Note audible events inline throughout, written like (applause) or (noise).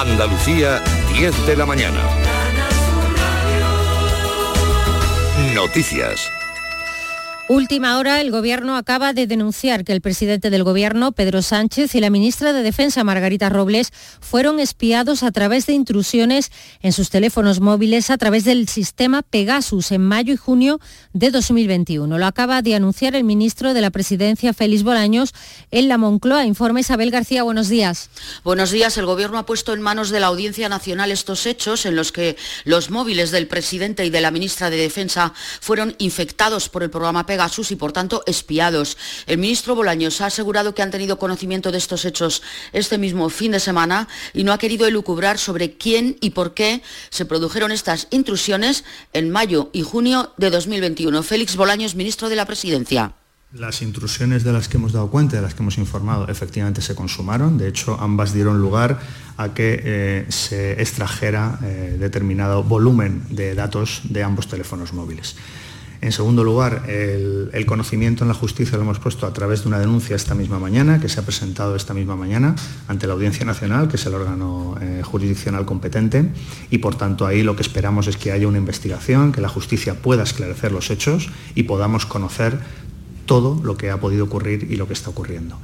Andalucía, 10 de la mañana. Noticias. Última hora, el Gobierno acaba de denunciar que el presidente del Gobierno, Pedro Sánchez, y la ministra de Defensa, Margarita Robles, fueron espiados a través de intrusiones en sus teléfonos móviles a través del sistema Pegasus en mayo y junio de 2021. Lo acaba de anunciar el ministro de la Presidencia, Félix Bolaños, en la Moncloa. Informa Isabel García, buenos días. Buenos días. El Gobierno ha puesto en manos de la Audiencia Nacional estos hechos en los que los móviles del presidente y de la ministra de Defensa fueron infectados por el programa Pegasus y por tanto espiados. El ministro Bolaños ha asegurado que han tenido conocimiento de estos hechos este mismo fin de semana y no ha querido elucubrar sobre quién y por qué se produjeron estas intrusiones en mayo y junio de 2021. Félix Bolaños, ministro de la Presidencia. Las intrusiones de las que hemos dado cuenta, de las que hemos informado, efectivamente se consumaron. De hecho, ambas dieron lugar a que eh, se extrajera eh, determinado volumen de datos de ambos teléfonos móviles. En segundo lugar, el, conocimiento en la justicia lo hemos puesto a través de una denuncia esta misma mañana, que se ha presentado esta misma mañana ante la Audiencia Nacional, que es el órgano eh, jurisdiccional competente, y por tanto ahí lo que esperamos es que haya una investigación, que la justicia pueda esclarecer los hechos y podamos conocer todo lo que ha podido ocurrir y lo que está ocurriendo.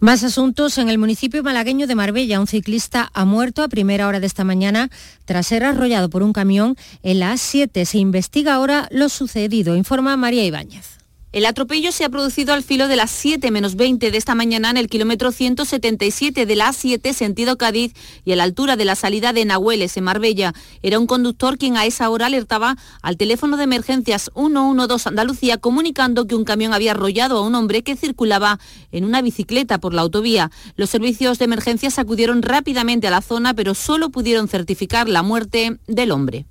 Más asuntos. En el municipio malagueño de Marbella, un ciclista ha muerto a primera hora de esta mañana tras ser arrollado por un camión en la A7. Se investiga ahora lo sucedido, informa María Ibáñez. El atropello se ha producido al filo de las 7 menos 20 de esta mañana en el kilómetro 177 de la A7 sentido Cádiz y a la altura de la salida de Nahueles en Marbella. Era un conductor quien a esa hora alertaba al teléfono de emergencias 112 Andalucía comunicando que un camión había arrollado a un hombre que circulaba en una bicicleta por la autovía. Los servicios de emergencias acudieron rápidamente a la zona pero solo pudieron certificar la muerte del hombre.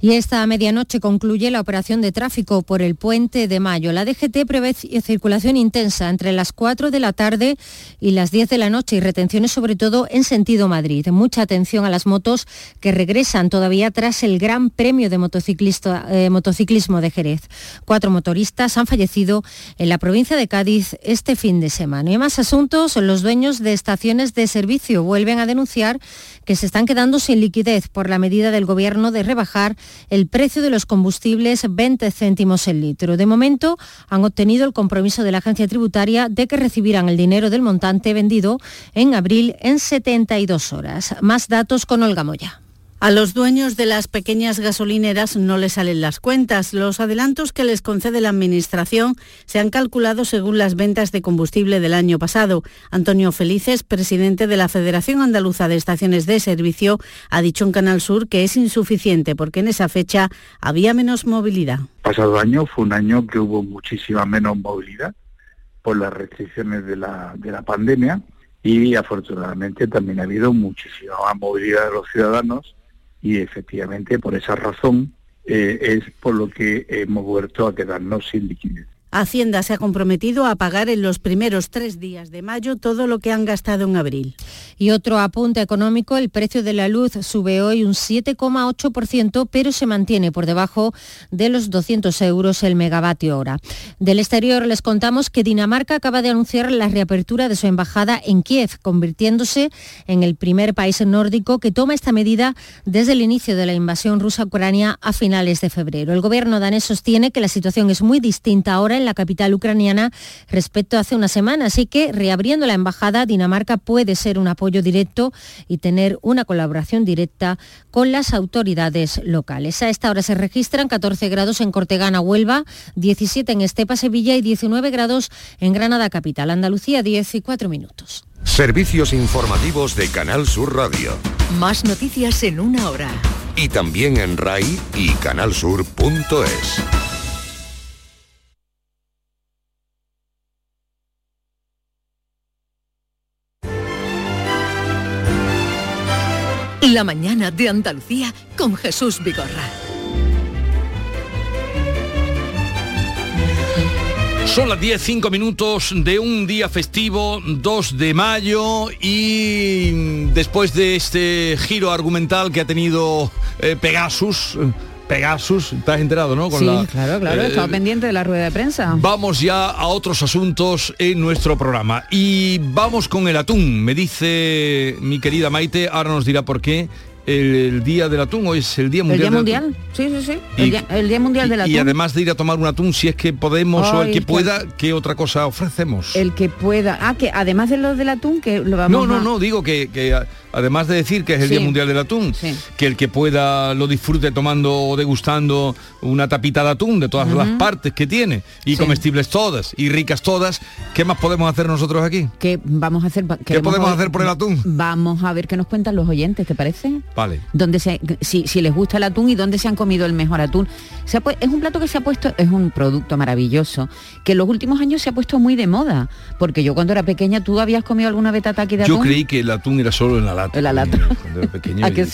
Y esta medianoche concluye la operación de tráfico por el puente de Mayo. La DGT prevé circulación intensa entre las 4 de la tarde y las 10 de la noche y retenciones sobre todo en sentido Madrid. Mucha atención a las motos que regresan todavía tras el Gran Premio de eh, Motociclismo de Jerez. Cuatro motoristas han fallecido en la provincia de Cádiz este fin de semana. Y más asuntos, los dueños de estaciones de servicio vuelven a denunciar que se están quedando sin liquidez por la medida del Gobierno de rebajar el precio de los combustibles 20 céntimos el litro. De momento han obtenido el compromiso de la agencia tributaria de que recibirán el dinero del montante vendido en abril en 72 horas. Más datos con Olga Moya. A los dueños de las pequeñas gasolineras no les salen las cuentas. Los adelantos que les concede la Administración se han calculado según las ventas de combustible del año pasado. Antonio Felices, presidente de la Federación Andaluza de Estaciones de Servicio, ha dicho en Canal Sur que es insuficiente porque en esa fecha había menos movilidad. Pasado año fue un año que hubo muchísima menos movilidad por las restricciones de la, de la pandemia y afortunadamente también ha habido muchísima movilidad de los ciudadanos y efectivamente por esa razón eh, es por lo que hemos vuelto a quedarnos sin liquidez. Hacienda se ha comprometido a pagar en los primeros tres días de mayo todo lo que han gastado en abril. Y otro apunte económico, el precio de la luz sube hoy un 7,8%, pero se mantiene por debajo de los 200 euros el megavatio hora. Del exterior les contamos que Dinamarca acaba de anunciar la reapertura de su embajada en Kiev, convirtiéndose en el primer país nórdico que toma esta medida desde el inicio de la invasión rusa a Ucrania a finales de febrero. El gobierno danés sostiene que la situación es muy distinta ahora en la capital ucraniana respecto a hace una semana. Así que reabriendo la embajada, Dinamarca puede ser un apoyo directo y tener una colaboración directa con las autoridades locales. A esta hora se registran 14 grados en Cortegana, Huelva, 17 en Estepa, Sevilla y 19 grados en Granada capital. Andalucía, 10 y 4 minutos. Servicios informativos de Canal Sur Radio. Más noticias en una hora. Y también en RAI y canalsur.es. La mañana de Andalucía con Jesús Vigorra. Son las 10, 5 minutos de un día festivo, 2 de mayo, y después de este giro argumental que ha tenido eh, Pegasus, Pegasus, estás enterado, ¿no? sí, claro, claro, he estado pendiente de la rueda de prensa. Vamos ya a otros asuntos en nuestro programa. Y vamos con el atún. Me dice mi querida Maite, ahora nos dirá por qué, el, día del atún, hoy es el Día Mundial. ¿El Día Mundial? Sí, sí, sí. El, día, Mundial del Atún. Y además de ir a tomar un atún, si es que podemos o el que pueda, ¿qué otra cosa ofrecemos? El que pueda. Ah, que además de lo del atún, que lo vamos No, no, no, digo que, que además de decir que es el Día Mundial del Atún, que el que pueda lo disfrute tomando o degustando una tapita de atún de todas las partes que tiene y comestibles todas y ricas todas, ¿qué más podemos hacer nosotros aquí? ¿Qué vamos a hacer? ¿Qué podemos hacer por el atún? Vamos a ver qué nos cuentan los oyentes, ¿te parece? Vale. Donde se, si, si les gusta el atún y dónde se han comido el mejor atún. Se es un plato que se ha puesto, es un producto maravilloso, que en los últimos años se ha puesto muy de moda, porque yo cuando era pequeña, ¿tú habías comido alguna vez tataki de atún? Yo creí que el atún era solo en la lata. En la lata.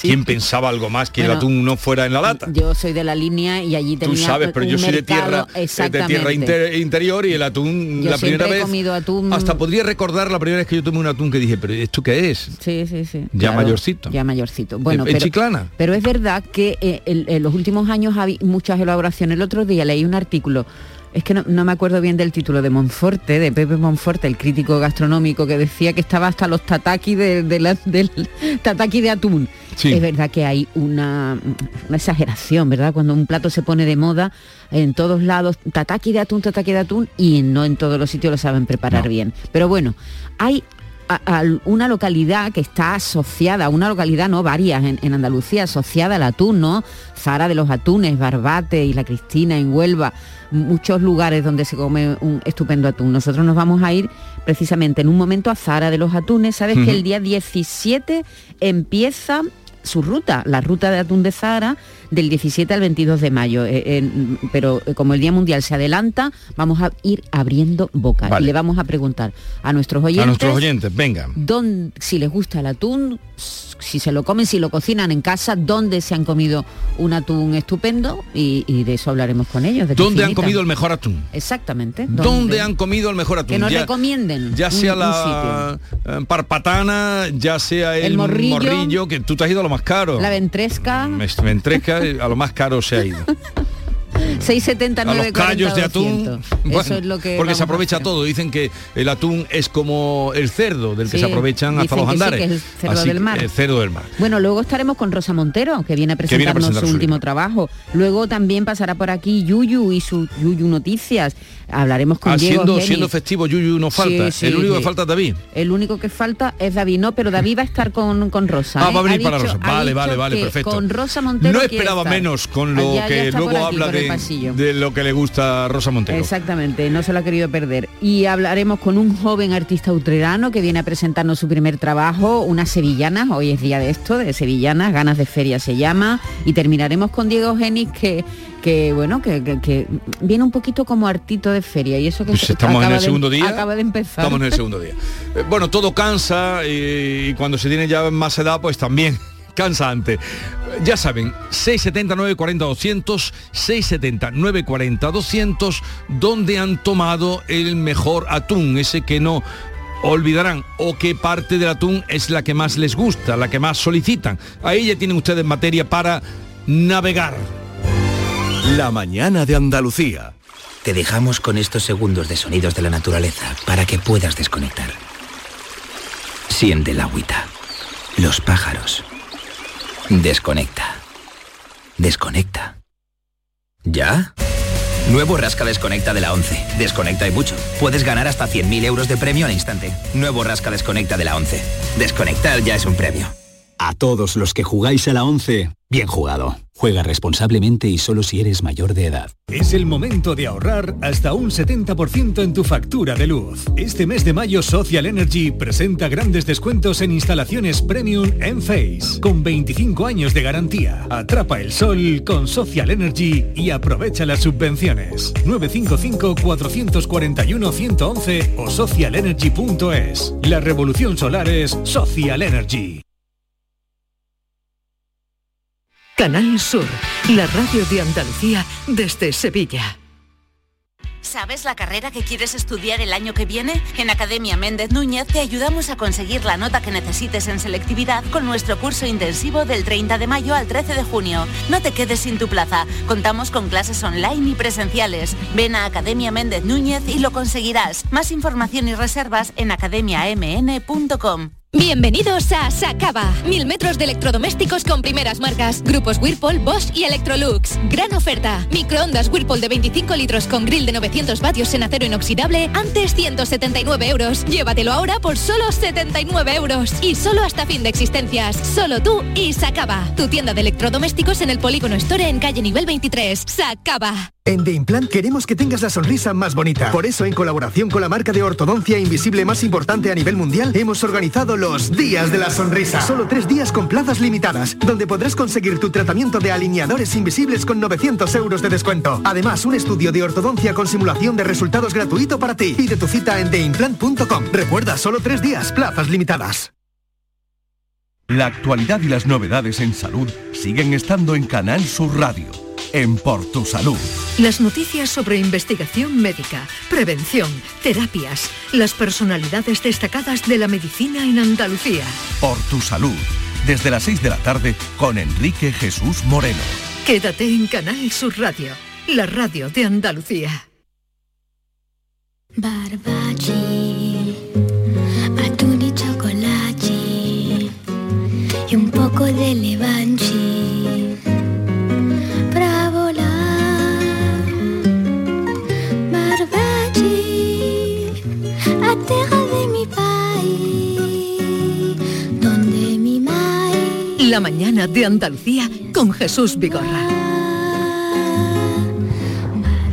¿Quién pensaba algo más que el atún no fuera en la lata? Yo soy de la línea y allí tenía Tú sabes, pero yo soy de tierra, eh, de tierra interior y el atún la primera vez. comido atún. Hasta podría recordar la primera vez que yo tomé un atún que dije, pero ¿esto qué es? Sí, sí, sí. Ya mayorcito. Ya mayorcito. Bueno, en, pero, Chiclana. Pero es verdad que eh, en los últimos años hay muchas elaboraciones. El otro día leí un artículo es que no, me acuerdo bien del título de Monforte, de Pepe Monforte, el crítico gastronómico, que decía que estaba hasta los tataki de, del tataki de atún. Es verdad que hay una, exageración, ¿verdad? Cuando un plato se pone de moda, en todos lados, tataki de atún, tataki de atún, y no en todos los sitios lo saben preparar bien. Pero bueno, hay una localidad que está asociada, una localidad, no varias en, Andalucía, asociada al atún, ¿no? Zara de los Atunes, Barbate y La Cristina en Huelva, muchos lugares donde se come un estupendo atún. Nosotros nos vamos a ir precisamente en un momento a Zara de los Atunes. Sabes que el día 17 empieza su ruta, la ruta de atún de Zara del 17 al 22 de mayo. Eh, pero eh, como el Día Mundial se adelanta, vamos a ir abriendo boca y le vamos a preguntar a nuestros oyentes. A nuestros oyentes, venga. si les gusta el atún, si se lo comen, si lo cocinan en casa, dónde se han comido un atún estupendo y, de eso hablaremos con ellos. ¿Dónde han comido el mejor atún? Exactamente. ¿Dónde, han comido el mejor atún? Que nos recomienden. Ya sea la eh, parpatana, ya sea el, morrillo, que tú te has ido a lo más caro. La ventresca. Ventresca, a lo más caro se ha ido. (laughs) 679 a los callos de atún. Eso es lo que porque se aprovecha todo. Dicen que el atún es como el cerdo del que se aprovechan hasta los andares. el cerdo del mar. el cerdo del mar. Bueno luego estaremos con Rosa Montero que viene a presentarnos su, último trabajo. Luego también pasará por aquí Yuyu y su Yuyu Noticias. Hablaremos con ah, Diego siendo, siendo festivo Yuyu no falta. el único que falta es David. El único que falta es David. No pero David va a estar con, con Rosa ah va a ¿eh? venir para Rosa. vale vale vale perfecto. con Rosa Montero no esperaba menos con lo que luego habla de de lo que le gusta a Rosa Montero. Exactamente, no se lo ha querido perder. Y hablaremos con un joven artista utrerano que viene a presentarnos su primer trabajo, una sevillana, hoy es día de esto, de sevillanas, ganas de feria se llama, y terminaremos con Diego Genis que que bueno que, viene un poquito como artito de feria y eso que pues estamos en el segundo día. acaba de empezar. Estamos en el segundo día. Eh, bueno todo cansa y, cuando se tiene ya más edad pues también cansante. Ya saben, 670 940 200, 670 940 200, donde han tomado el mejor atún, ese que no olvidarán o qué parte del atún es la que más les gusta, la que más solicitan. Ahí ya tienen ustedes materia para navegar. La mañana de Andalucía. Te dejamos con estos segundos de sonidos de la naturaleza para que puedas desconectar. Siente el agüita, los pájaros Desconecta. Desconecta. ¿Ya? Nuevo Rasca Desconecta de la 11. Desconecta y mucho. Puedes ganar hasta 100.000 euros de premio al instante. Nuevo Rasca Desconecta de la 11. Desconectar ya es un premio. A todos los que jugáis a la 11, bien jugado. Juega responsablemente y solo si eres mayor de edad. Es el momento de ahorrar hasta un 70% en tu factura de luz. Este mes de mayo Social Energy presenta grandes descuentos en instalaciones premium en Face, con 25 años de garantía. Atrapa el sol con Social Energy y aprovecha las subvenciones. 955-441-111 o socialenergy.es. La revolución solar es Social Energy. Canal Sur, la radio de Andalucía desde Sevilla. ¿Sabes la carrera que quieres estudiar el año que viene? En Academia Méndez Núñez te ayudamos a conseguir la nota que necesites en selectividad con nuestro curso intensivo del 30 de mayo al 13 de junio. No te quedes sin tu plaza. Contamos con clases online y presenciales. Ven a Academia Méndez Núñez y lo conseguirás. Más información y reservas en academiamn.com. Bienvenidos a Sacaba. Mil metros de electrodomésticos con primeras marcas. Grupos Whirlpool, Bosch y Electrolux. Gran oferta. Microondas Whirlpool de 25 litros con grill de 900 vatios en acero inoxidable. Antes 179 euros. Llévatelo ahora por solo 79 euros. Y solo hasta fin de existencias. Solo tú y Sacaba. Tu tienda de electrodomésticos en el Polígono Store en calle nivel 23. Sacaba. En The Implant queremos que tengas la sonrisa más bonita. Por eso, en colaboración con la marca de ortodoncia invisible más importante a nivel mundial, hemos organizado los Días de la Sonrisa. Solo tres días con plazas limitadas, donde podrás conseguir tu tratamiento de alineadores invisibles con 900 euros de descuento. Además, un estudio de ortodoncia con simulación de resultados gratuito para ti. Pide tu cita en theimplant.com. Recuerda, solo tres días, plazas limitadas. La actualidad y las novedades en salud siguen estando en Canal Sur Radio en Por Tu Salud. Las noticias sobre investigación médica, prevención, terapias, las personalidades destacadas de la medicina en Andalucía. Por Tu Salud, desde las 6 de la tarde con Enrique Jesús Moreno. Quédate en Canal Sur Radio, la radio de Andalucía. Barbaci, atún y chocolate y un poco de levanchi La mañana de Andalucía con Jesús Vigorra.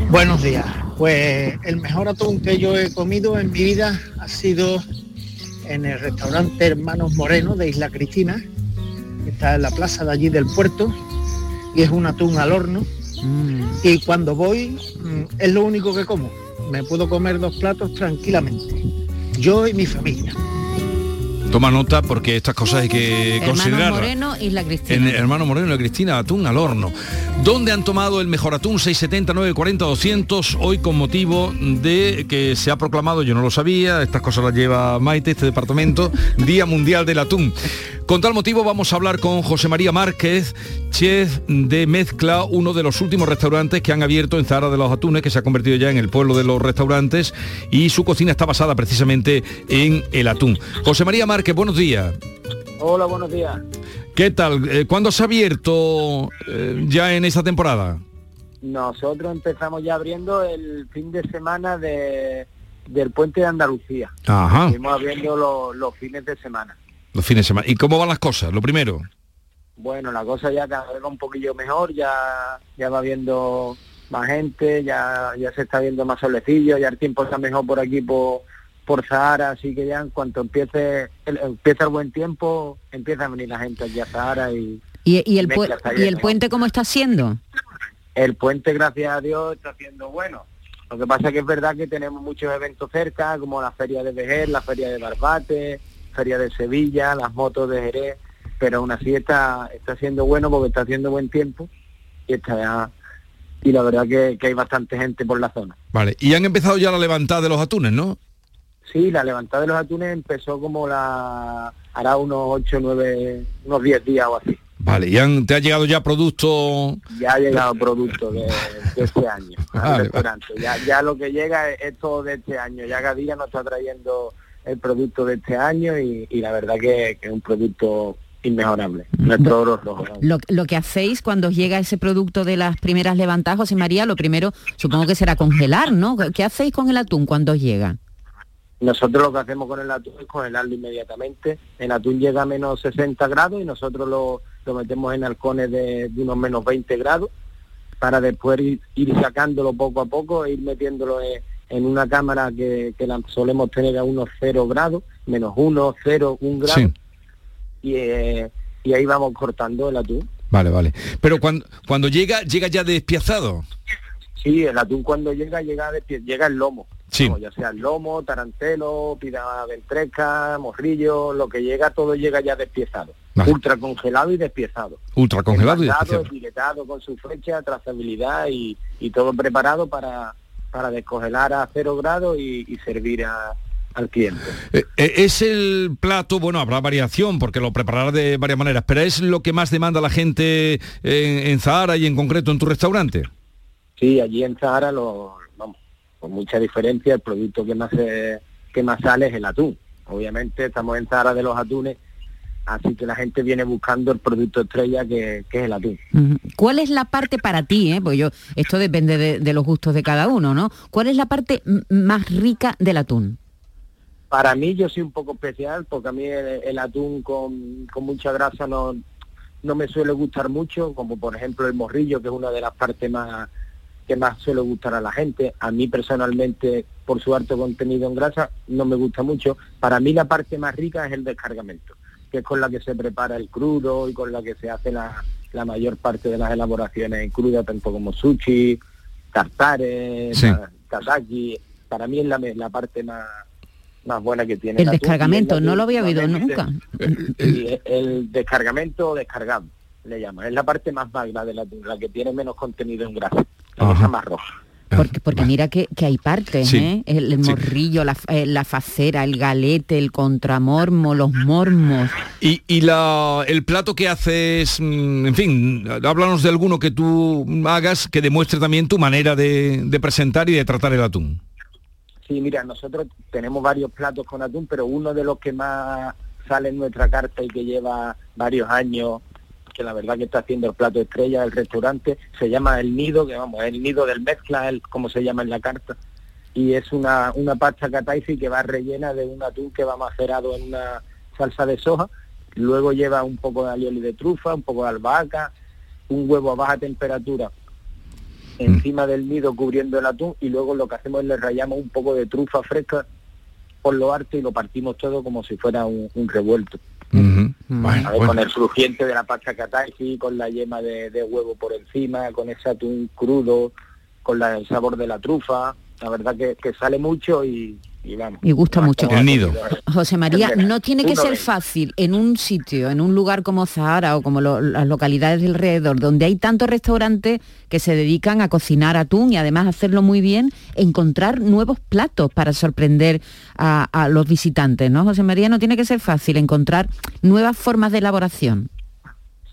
Buenos días. Pues el mejor atún que yo he comido en mi vida ha sido en el restaurante Hermanos Moreno de Isla Cristina, que está en la plaza de allí del puerto, y es un atún al horno. Y cuando voy mm, es lo único que como. Me puedo comer dos platos tranquilamente. Yo y mi familia. Toma nota porque estas cosas hay que Hermano considerar. Moreno, Isla En Cristina. Hermano Moreno y Cristina, atún al horno. ¿Dónde han tomado el mejor atún? 670, 940, 200. Hoy con motivo de que se ha proclamado, yo no lo sabía, estas cosas las lleva Maite, este departamento, Día Mundial del Atún. Con tal motivo vamos a hablar con José María Márquez, chef de Mezcla, uno de los últimos restaurantes que han abierto en Zara de los Atunes, que se ha convertido ya en el pueblo de los restaurantes y su cocina está basada precisamente en el atún. José María Márquez, buenos días. Hola, buenos días. ¿Qué tal? Eh, ¿Cuándo se ha abierto eh, ya en esta temporada? Nosotros empezamos ya abriendo el fin de semana de, del puente de Andalucía. Ajá. Estuvimos abriendo los fines de semana. Los fines de semana. ¿Y cómo van las cosas? Lo primero. Bueno, la cosa ya cada vez va un poquillo mejor, ya, ya va viendo más gente, ya, ya se está viendo más solecillo, ya el tiempo está mejor por aquí por, por Sahara, así que ya en cuanto empiece el, empieza el buen tiempo, empieza a venir la gente aquí a Sahara y ¿Y, y el, pu- ¿Y el puente cómo está siendo? el puente, gracias a Dios, está siendo bueno. Lo que pasa que es verdad que tenemos muchos eventos cerca, como la Feria de Vejer, la Feria de Barbate, Feria de Sevilla, las motos de Jerez, pero aún así está, está siendo bueno porque está haciendo buen tiempo y está y la verdad que, que hay bastante gente por la zona. Vale. Y han empezado ya la levantada de los atunes, ¿no? Sí, la levantada de los atunes empezó como la hará unos 8, 9, unos 10 días o así. Vale. ¿Y han- te ha llegado ya producto? Ya ha llegado producto de, de este año (laughs) Vale. Ya, ya lo que llega es, es todo de este año. Ya cada día nos está trayendo el producto de este año y, y la verdad que, que es un producto inmejorable. Nuestro oro rojo. Lo, lo que hacéis cuando llega ese producto de las primeras levantadas, José María, lo primero supongo que será congelar, ¿no? ¿Qué hacéis con el atún cuando llega? Nosotros lo que hacemos con el atún es congelarlo inmediatamente. El atún llega a menos 60 grados y nosotros lo, lo metemos en halcones de, de unos menos 20 grados para después ir, ir sacándolo poco a poco e ir metiéndolo en, en una cámara que, que la solemos tener a unos 0 grados, menos 1, 0, 1 grado. Sí. Y, eh, y ahí vamos cortando el atún. Vale, vale. Pero cuando, cuando llega, llega ya despiazado. Sí, el atún cuando llega, llega, llega el lomo. Sí. Vamos, ya sea el lomo, tarantelo, pida ventresca, morrillo, lo que llega, todo llega ya despiezado. Vale. Ultra congelado y despiezado. Ultra congelado y Envasado, despiazado. etiquetado con su fecha, trazabilidad y, y todo preparado para, para descongelar a cero grados y, y servir a- al cliente. Eh, eh, es el plato, bueno, habrá variación porque lo preparará de varias maneras, pero es lo que más demanda la gente en, en Zahara y en concreto en tu restaurante. Sí, allí en Zahara, lo, vamos, con mucha diferencia, el producto que más que más sale es el atún. Obviamente estamos en Zahara de los atunes, así que la gente viene buscando el producto estrella que, que es el atún. ¿Cuál es la parte para ti? eh? Pues yo, esto depende de, de los gustos de cada uno, ¿no? ¿Cuál es la parte más rica del atún? Para mí yo soy un poco especial porque a mí el, el atún con, con mucha grasa no, no me suele gustar mucho, como por ejemplo el morrillo, que es una de las partes más que más suele gustar a la gente. A mí personalmente, por su alto contenido en grasa, no me gusta mucho. Para mí la parte más rica es el descargamento, que es con la que se prepara el crudo y con la que se hace la, la mayor parte de las elaboraciones en cruda, tanto como sushi, tartares, Sí. Para mí es la, la parte más, más buena que tiene. El descargamento, la no lo había oído nunca. (laughs) el, el descargamento o descargado, le llaman. Es la parte más magra atún, la que tiene menos contenido en grasa, la está más roja. Porque, porque mira que, que hay partes, Sí. ¿eh? El, el morrillo, la, eh, la facera, el galete, el contramormo, los mormos. Y, y la, el plato que haces, mm, en fin, háblanos de alguno que tú hagas que demuestre también tu manera de, de presentar y de tratar el atún. Sí, mira, nosotros tenemos varios platos con atún, pero uno de los que más sale en nuestra carta y que lleva varios años, que la verdad que está haciendo el plato estrella del restaurante, se llama el nido, que vamos, el nido del mezcla, el, como se llama en la carta, y es una, una pasta cataifi que va rellena de un atún que va macerado en una salsa de soja, luego lleva un poco de alioli de trufa, un poco de albahaca, un huevo a baja temperatura encima del nido cubriendo el atún y luego lo que hacemos es le rayamos un poco de trufa fresca por lo alto y lo partimos todo como si fuera un, un revuelto. ¿Sabes? bueno. Con el crujiente de la pasta kataifi, con la yema de, de huevo por encima, con ese atún crudo, con la- el sabor de la trufa. La verdad que, que sale mucho y, y vamos. Y gusta mucho. El nido. José María, no tiene que ser fácil en un sitio, en un lugar como Zahara o como lo- las localidades del alrededor, donde hay tantos restaurantes que se dedican a cocinar atún y además hacerlo muy bien, encontrar nuevos platos para sorprender a, a los visitantes, ¿no? José María, no tiene que ser fácil encontrar nuevas formas de elaboración.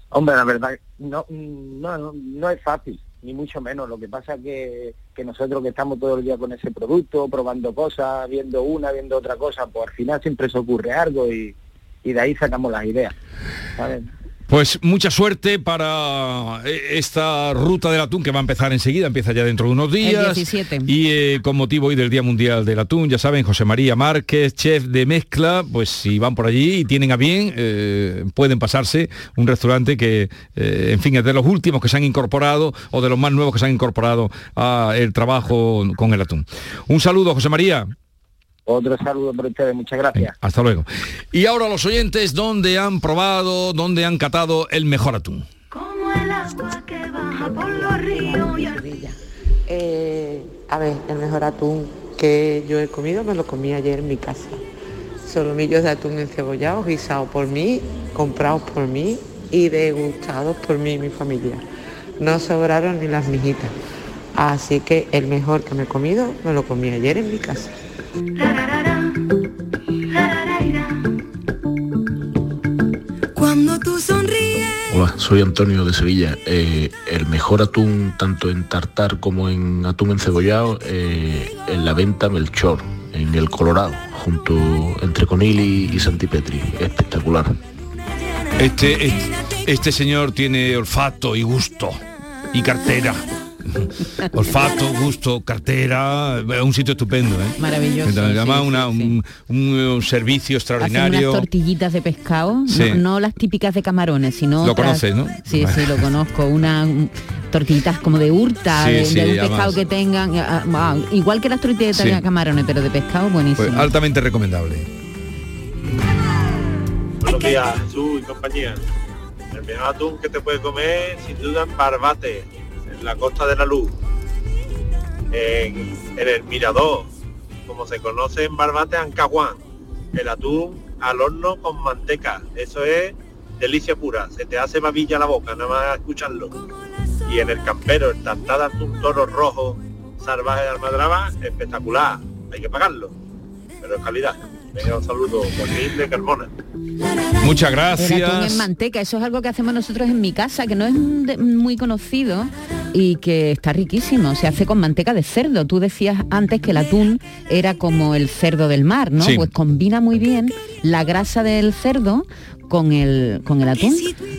Hombre, la verdad, no, no, no, no es fácil, ni mucho menos. Lo que pasa que, que nosotros que estamos todo el día con ese producto, probando cosas, viendo una, viendo otra cosa, pues al final siempre se ocurre algo y, y de ahí sacamos las ideas. ¿sabes? Pues mucha suerte para eh, esta ruta del atún que va a empezar enseguida, empieza ya dentro de unos días. 17. Y eh, con motivo hoy del Día Mundial del Atún, ya saben, José María Márquez, chef de mezcla, pues si van por allí y tienen a bien, eh, pueden pasarse un restaurante que, eh, en fin, es de los últimos que se han incorporado o de los más nuevos que se han incorporado al trabajo con el atún. Un saludo, José María. Otro saludo por ustedes, muchas gracias. Hasta luego. Y ahora los oyentes, ¿dónde han probado, dónde han catado el mejor atún? Como el agua que baja por los ríos y Eh, a ver, el mejor atún que yo he comido me lo comí ayer en mi casa. Solomillos de atún encebollados, guisados por mí, comprados por mí y degustados por mí y mi familia. No sobraron ni las mijitas. Así que el mejor que me he comido me lo comí ayer en mi casa. Cuando tú sonríes. Hola, soy Antonio de Sevilla. Eh, el mejor atún, tanto en tartar como en atún encebollado, eh, en la venta Melchor, en el Colorado, junto entre Conil y, y Santipetri. Espectacular. Este, este, este señor tiene olfato y gusto y cartera. (laughs) Olfato, gusto, cartera, eh, un sitio estupendo, ¿eh? Maravilloso, Además, sí, una- un, un servicio Hacen extraordinario. unas tortillitas de pescado, no- Sí. no, las típicas de camarones, sino Lo otras- conoces, ¿no? Sí, sí, lo conozco. Una tortillitas como de hurta, Sí, de, sí, de un además. pescado que tengan, ah, ah, igual que las tortillas Sí. de camarones, pero de pescado buenísimo. Pues altamente recomendable. Buenos días, Jesús y compañía. El mejor atún que te puedes comer, sin duda, en Barbate, en la Costa de la Luz. En, el Mirador, como se conoce en Barbate, Ancahuán. El atún al horno con manteca. Eso es delicia pura. Se te hace babilla la boca, nada más escucharlo. Y en el campero, el tartar de atún toro rojo, salvaje de almadraba, espectacular, hay que pagarlo, pero es calidad. Venga, un saludo, Joaquín de Carmona. Muchas atún en gracias. manteca, eso es algo que hacemos nosotros en mi casa, que no es muy conocido y que está riquísimo. Se hace con manteca de cerdo. Tú decías antes que el atún era como el cerdo del mar, ¿no? Sí. Pues combina muy bien la grasa del cerdo con el, con el atún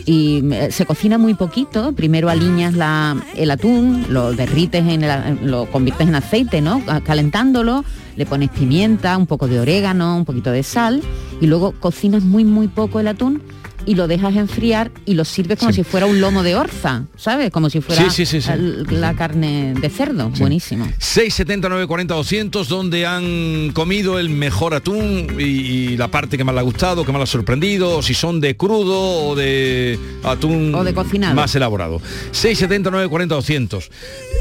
y eh, se cocina muy poquito. Primero aliñas la- el atún, lo derrites, en lo conviertes en aceite, ¿no? Ca- Calentándolo, le pones pimienta, un poco de orégano, un poquito de sal y luego cocinas muy muy poco el atún y lo dejas enfriar y lo sirves como Sí. si fuera un lomo de orza, ¿sabes? Como si fuera Sí, sí, la carne de cerdo, buenísimo. 679 40 200 donde han comido el mejor atún y, y la parte que más le ha gustado, que más le ha sorprendido, si son de crudo o de atún O de cocinado. más elaborado. 679 40 200. Eh,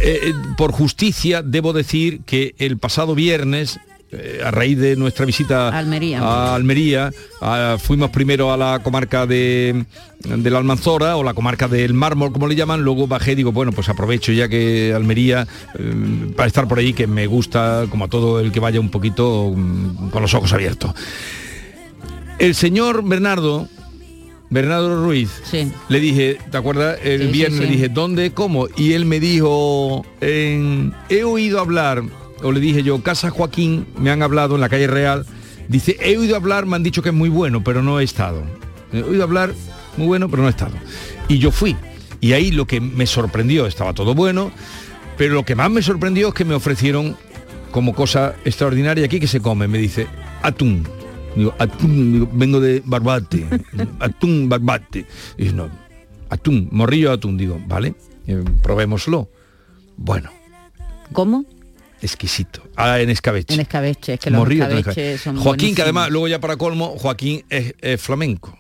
eh, por justicia debo decir que el pasado viernes eh, a raíz de nuestra visita Almería. a Almería, ah, fuimos primero a la comarca de, de la Almanzora o la comarca del Mármol, como le llaman, luego bajé y digo, bueno, pues aprovecho ya que Almería, eh, para estar por ahí, que me gusta, como a todo el que vaya un poquito mm, con los ojos abiertos. El señor Bernardo, Bernardo Ruiz, le dije, ¿te acuerdas? El sí, viernes sí. le dije, ¿dónde? ¿Cómo? Y él me dijo, en- he oído hablar, o le dije yo, Casa Joaquín, me han hablado en la calle Real, dice, he oído hablar, me han dicho que es muy bueno, pero no he estado. He oído hablar, muy bueno, pero no he estado. Y yo fui. Y ahí lo que me sorprendió, estaba todo bueno, pero lo que más me sorprendió es que me ofrecieron como cosa extraordinaria aquí que se come, me dice, atún. Digo, atún, digo, vengo de Barbate, (laughs) atún, Barbate. Y dice, no, atún, morrillo atún, digo, vale, eh, probémoslo. Bueno, ¿Cómo? Exquisito. Ah, en escabeche. En escabeche, es que los Morrillo son Joaquín, que además, luego ya para colmo, Joaquín es, es flamenco.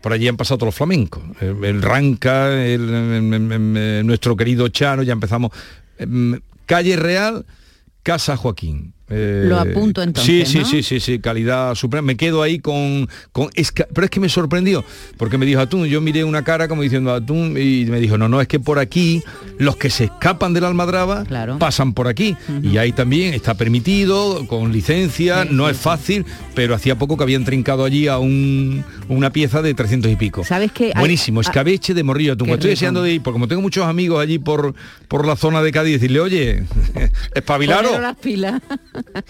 Por allí han pasado todos los flamencos. El, el Ranca, el- nuestro querido Chano, ya empezamos. Em, Calle Real, Casa Joaquín. Eh, Lo apunto entonces, Sí, sí, ¿no? sí, sí, sí, calidad suprema. Me quedo ahí con... con esca- pero es que me sorprendió, porque me dijo atún, yo miré una cara como diciendo atún y me dijo, no, no, es que por aquí los que se escapan de la almadraba pasan por aquí. Y ahí también está permitido, con licencia, no es fácil, pero hacía poco que habían trincado allí a un- una pieza de 300 y pico. ¿Sabes qué? Buenísimo, escabeche de morrillo atún. Estoy rico. deseando de ir, porque como tengo muchos amigos allí por, por la zona de Cádiz, decirle, oye, (laughs) espabilaros. Las pilas.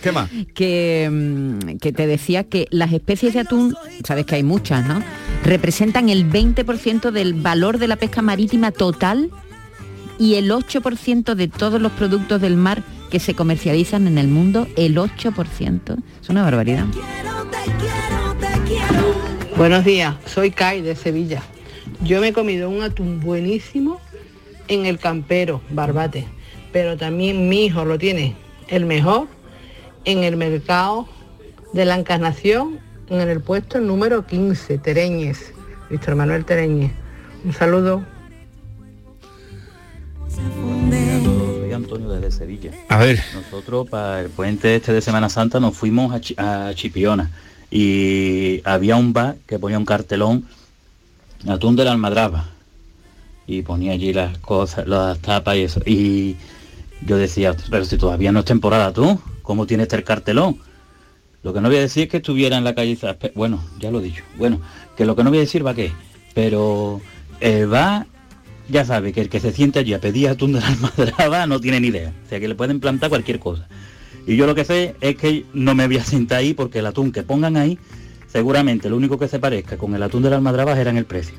¿Qué más? (laughs) que, mm, que te decía que las especies de atún, sabes que hay muchas, ¿no? Representan el 20% del valor de la pesca marítima total y el 8% de todos los productos del mar que se comercializan en el mundo, el 8%. Es una barbaridad. Buenos días, soy Kai de Sevilla. Yo me he comido un atún buenísimo en el campero, Barbate, pero también mi hijo lo tiene el mejor en el mercado de la Encarnación, en el puesto número 15, Tereñez, Víctor Manuel Tereñez. Un saludo. Soy Antonio desde Sevilla. A ver. Nosotros para el puente este de Semana Santa nos fuimos a, a Chipiona y había un bar que ponía un cartelón atún de la almadraba y ponía allí las cosas, las tapas y eso. Y yo decía, pero si todavía no es temporada atún, ¿cómo tiene este el cartelón? Lo que no voy a decir es que estuviera en la calle, bueno, ya lo he dicho, bueno, que lo que no voy a decir va qué, pero el bar ya sabe que el que se siente allí a pedir atún de la (laughs) almadraba no tiene ni idea. O sea que le pueden plantar cualquier cosa. Y yo lo que sé es que no me voy a sentar ahí porque el atún que pongan ahí, seguramente lo único que se parezca con el atún de la almadraba era en el precio.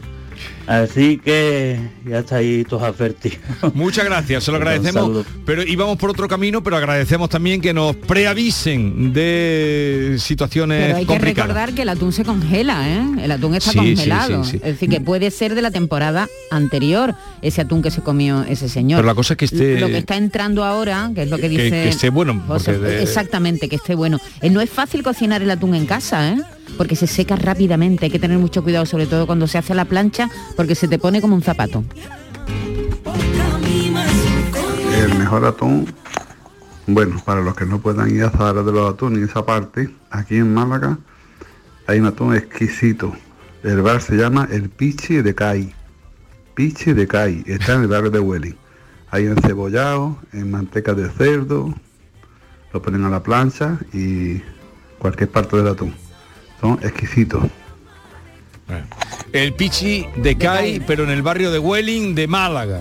Así que ya está ahí todos (laughs) advertidos. Muchas gracias, se lo agradecemos. Pero íbamos por otro camino, pero agradecemos también que nos preavisen de situaciones Pero hay que complicadas. recordar que el atún se congela, ¿eh? El atún está Sí, congelado. sí, sí. Es decir, que puede ser de la temporada anterior ese atún que se comió ese señor. Pero la cosa es que esté- Lo que está entrando ahora, que es lo que dice... que esté bueno, José, porque de- Exactamente, que esté bueno. Eh, no es fácil cocinar el atún en casa, ¿eh? Porque se seca rápidamente. Hay que tener mucho cuidado, sobre todo cuando se hace a la plancha, porque se te pone como un zapato. El mejor atún, bueno, para los que no puedan ir a Zahara de los Atunes esa parte, aquí en Málaga hay un atún exquisito. El bar se llama El Pichi de Cai. Pichi de Cai, está en el barrio de Welling. Hay encebollado, en manteca de cerdo, lo ponen a la plancha y cualquier parte del atún. Son exquisitos. El pichi de Cai, pero en el barrio de Welling de Málaga.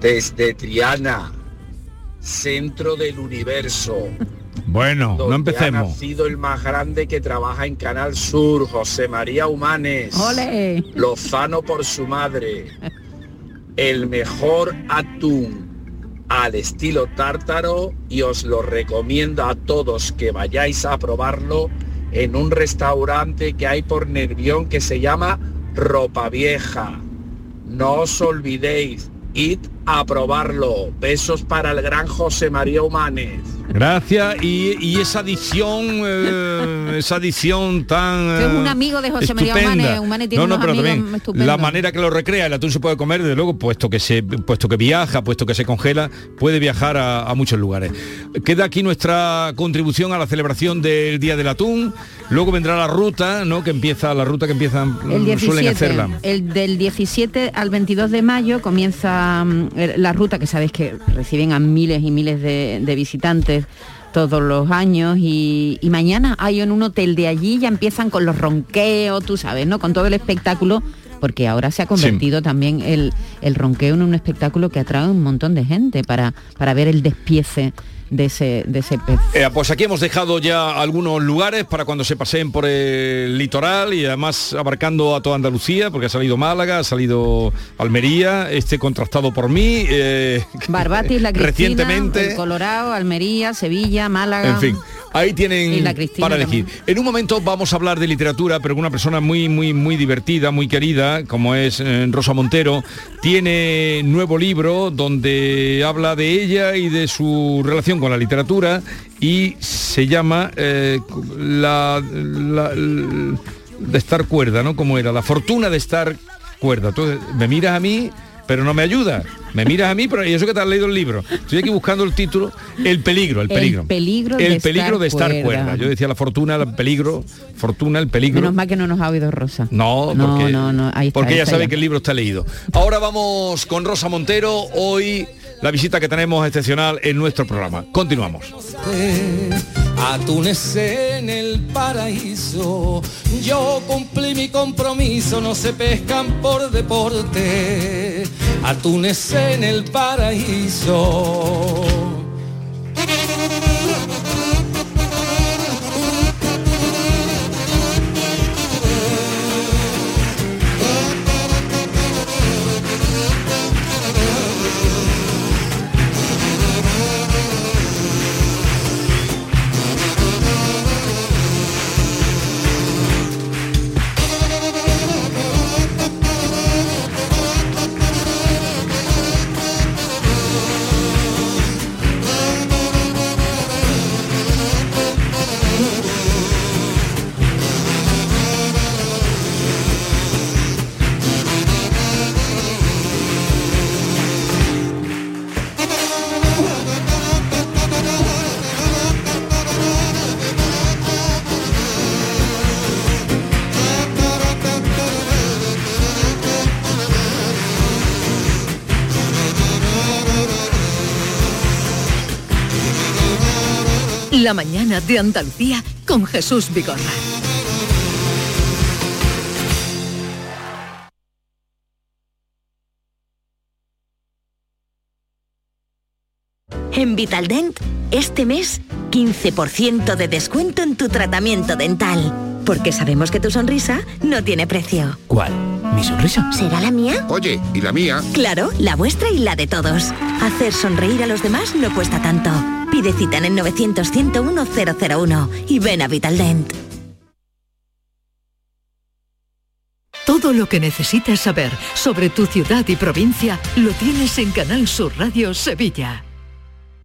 Desde Triana, centro del universo. Bueno, no empecemos. Ha nacido el más grande que trabaja en Canal Sur, José María Humanes. ¡Ole! Lozano por su madre. El mejor atún al estilo tártaro y os lo recomiendo a todos que vayáis a probarlo en un restaurante que hay por Nervión que se llama Ropa Vieja. No os olvidéis, id a probarlo. Besos para el gran José María Humanes. Gracias. Y, y esa adicción, eh, esa adicción tan... Es un eh, amigo de José María estupenda. Humanes. Humanes tiene no, no, unos pero amigos también la manera que lo recrea, el atún se puede comer, desde luego, puesto que se, puesto que viaja, puesto que se congela, puede viajar a, a muchos lugares. Queda aquí nuestra contribución a la celebración del Día del Atún. Luego vendrá la ruta, ¿no? Que empieza, la ruta que empiezan, El mm, suelen 17, hacerla. el del 17 al 22 de mayo comienza mm, el- la ruta que sabéis que reciben a miles y miles de, de visitantes todos los años y, y mañana hay en un hotel de allí ya empiezan con los ronqueos, tú sabes, ¿no? Con todo el espectáculo porque ahora se ha convertido también el, el ronqueo en un espectáculo que atrae a un montón de gente para, para ver el despiece de ese, de ese pez. Eh, pues aquí hemos dejado ya algunos lugares para cuando se paseen por el litoral y además abarcando a toda Andalucía, porque ha salido Málaga, ha salido Almería, este contrastado por mí. eh, (laughs) Barbatis, la Cristina, recientemente. el Colorado, Almería, Sevilla, Málaga. En fin, ahí tienen para elegir. En un momento vamos a hablar de literatura, pero una persona muy, muy, muy divertida, muy querida, como es eh, Rosa Montero. Tiene nuevo libro donde habla de ella y de su relación con la literatura y se llama eh, la, de estar cuerda, ¿no? Como era, la fortuna de estar cuerda. Entonces, me miras a mí, pero no me ayudas. Me miras a mí, pero y eso que te has leído el libro. Estoy aquí buscando el título, El peligro, el El peligro. peligro de el estar peligro de estar cuerda. cuerda. Yo decía la fortuna, el peligro, fortuna, el peligro. Menos mal que no nos ha oído Rosa. No, No, porque, no, no, ahí está, porque ahí ella sabe ya. que el libro está leído. Ahora vamos con Rosa Montero. Hoy la visita que tenemos excepcional en nuestro programa. Continuamos. Atunes en el paraíso, yo cumplí mi compromiso, no se pescan por deporte. Atunes en el paraíso. La mañana de Andalucía con Jesús Vigorra. En Vitaldent, este mes, 15% de descuento en tu tratamiento dental. Porque sabemos que tu sonrisa no tiene precio. ¿Cuál? ¿Mi sonrisa? ¿Será la mía? Oye, ¿y la mía? Claro, la vuestra y la de todos. Hacer sonreír a los demás no cuesta tanto. Pide cita en el 900 101 001 y ven a Vitaldent. Todo lo que necesitas saber sobre tu ciudad y provincia lo tienes en Canal Sur Radio Sevilla.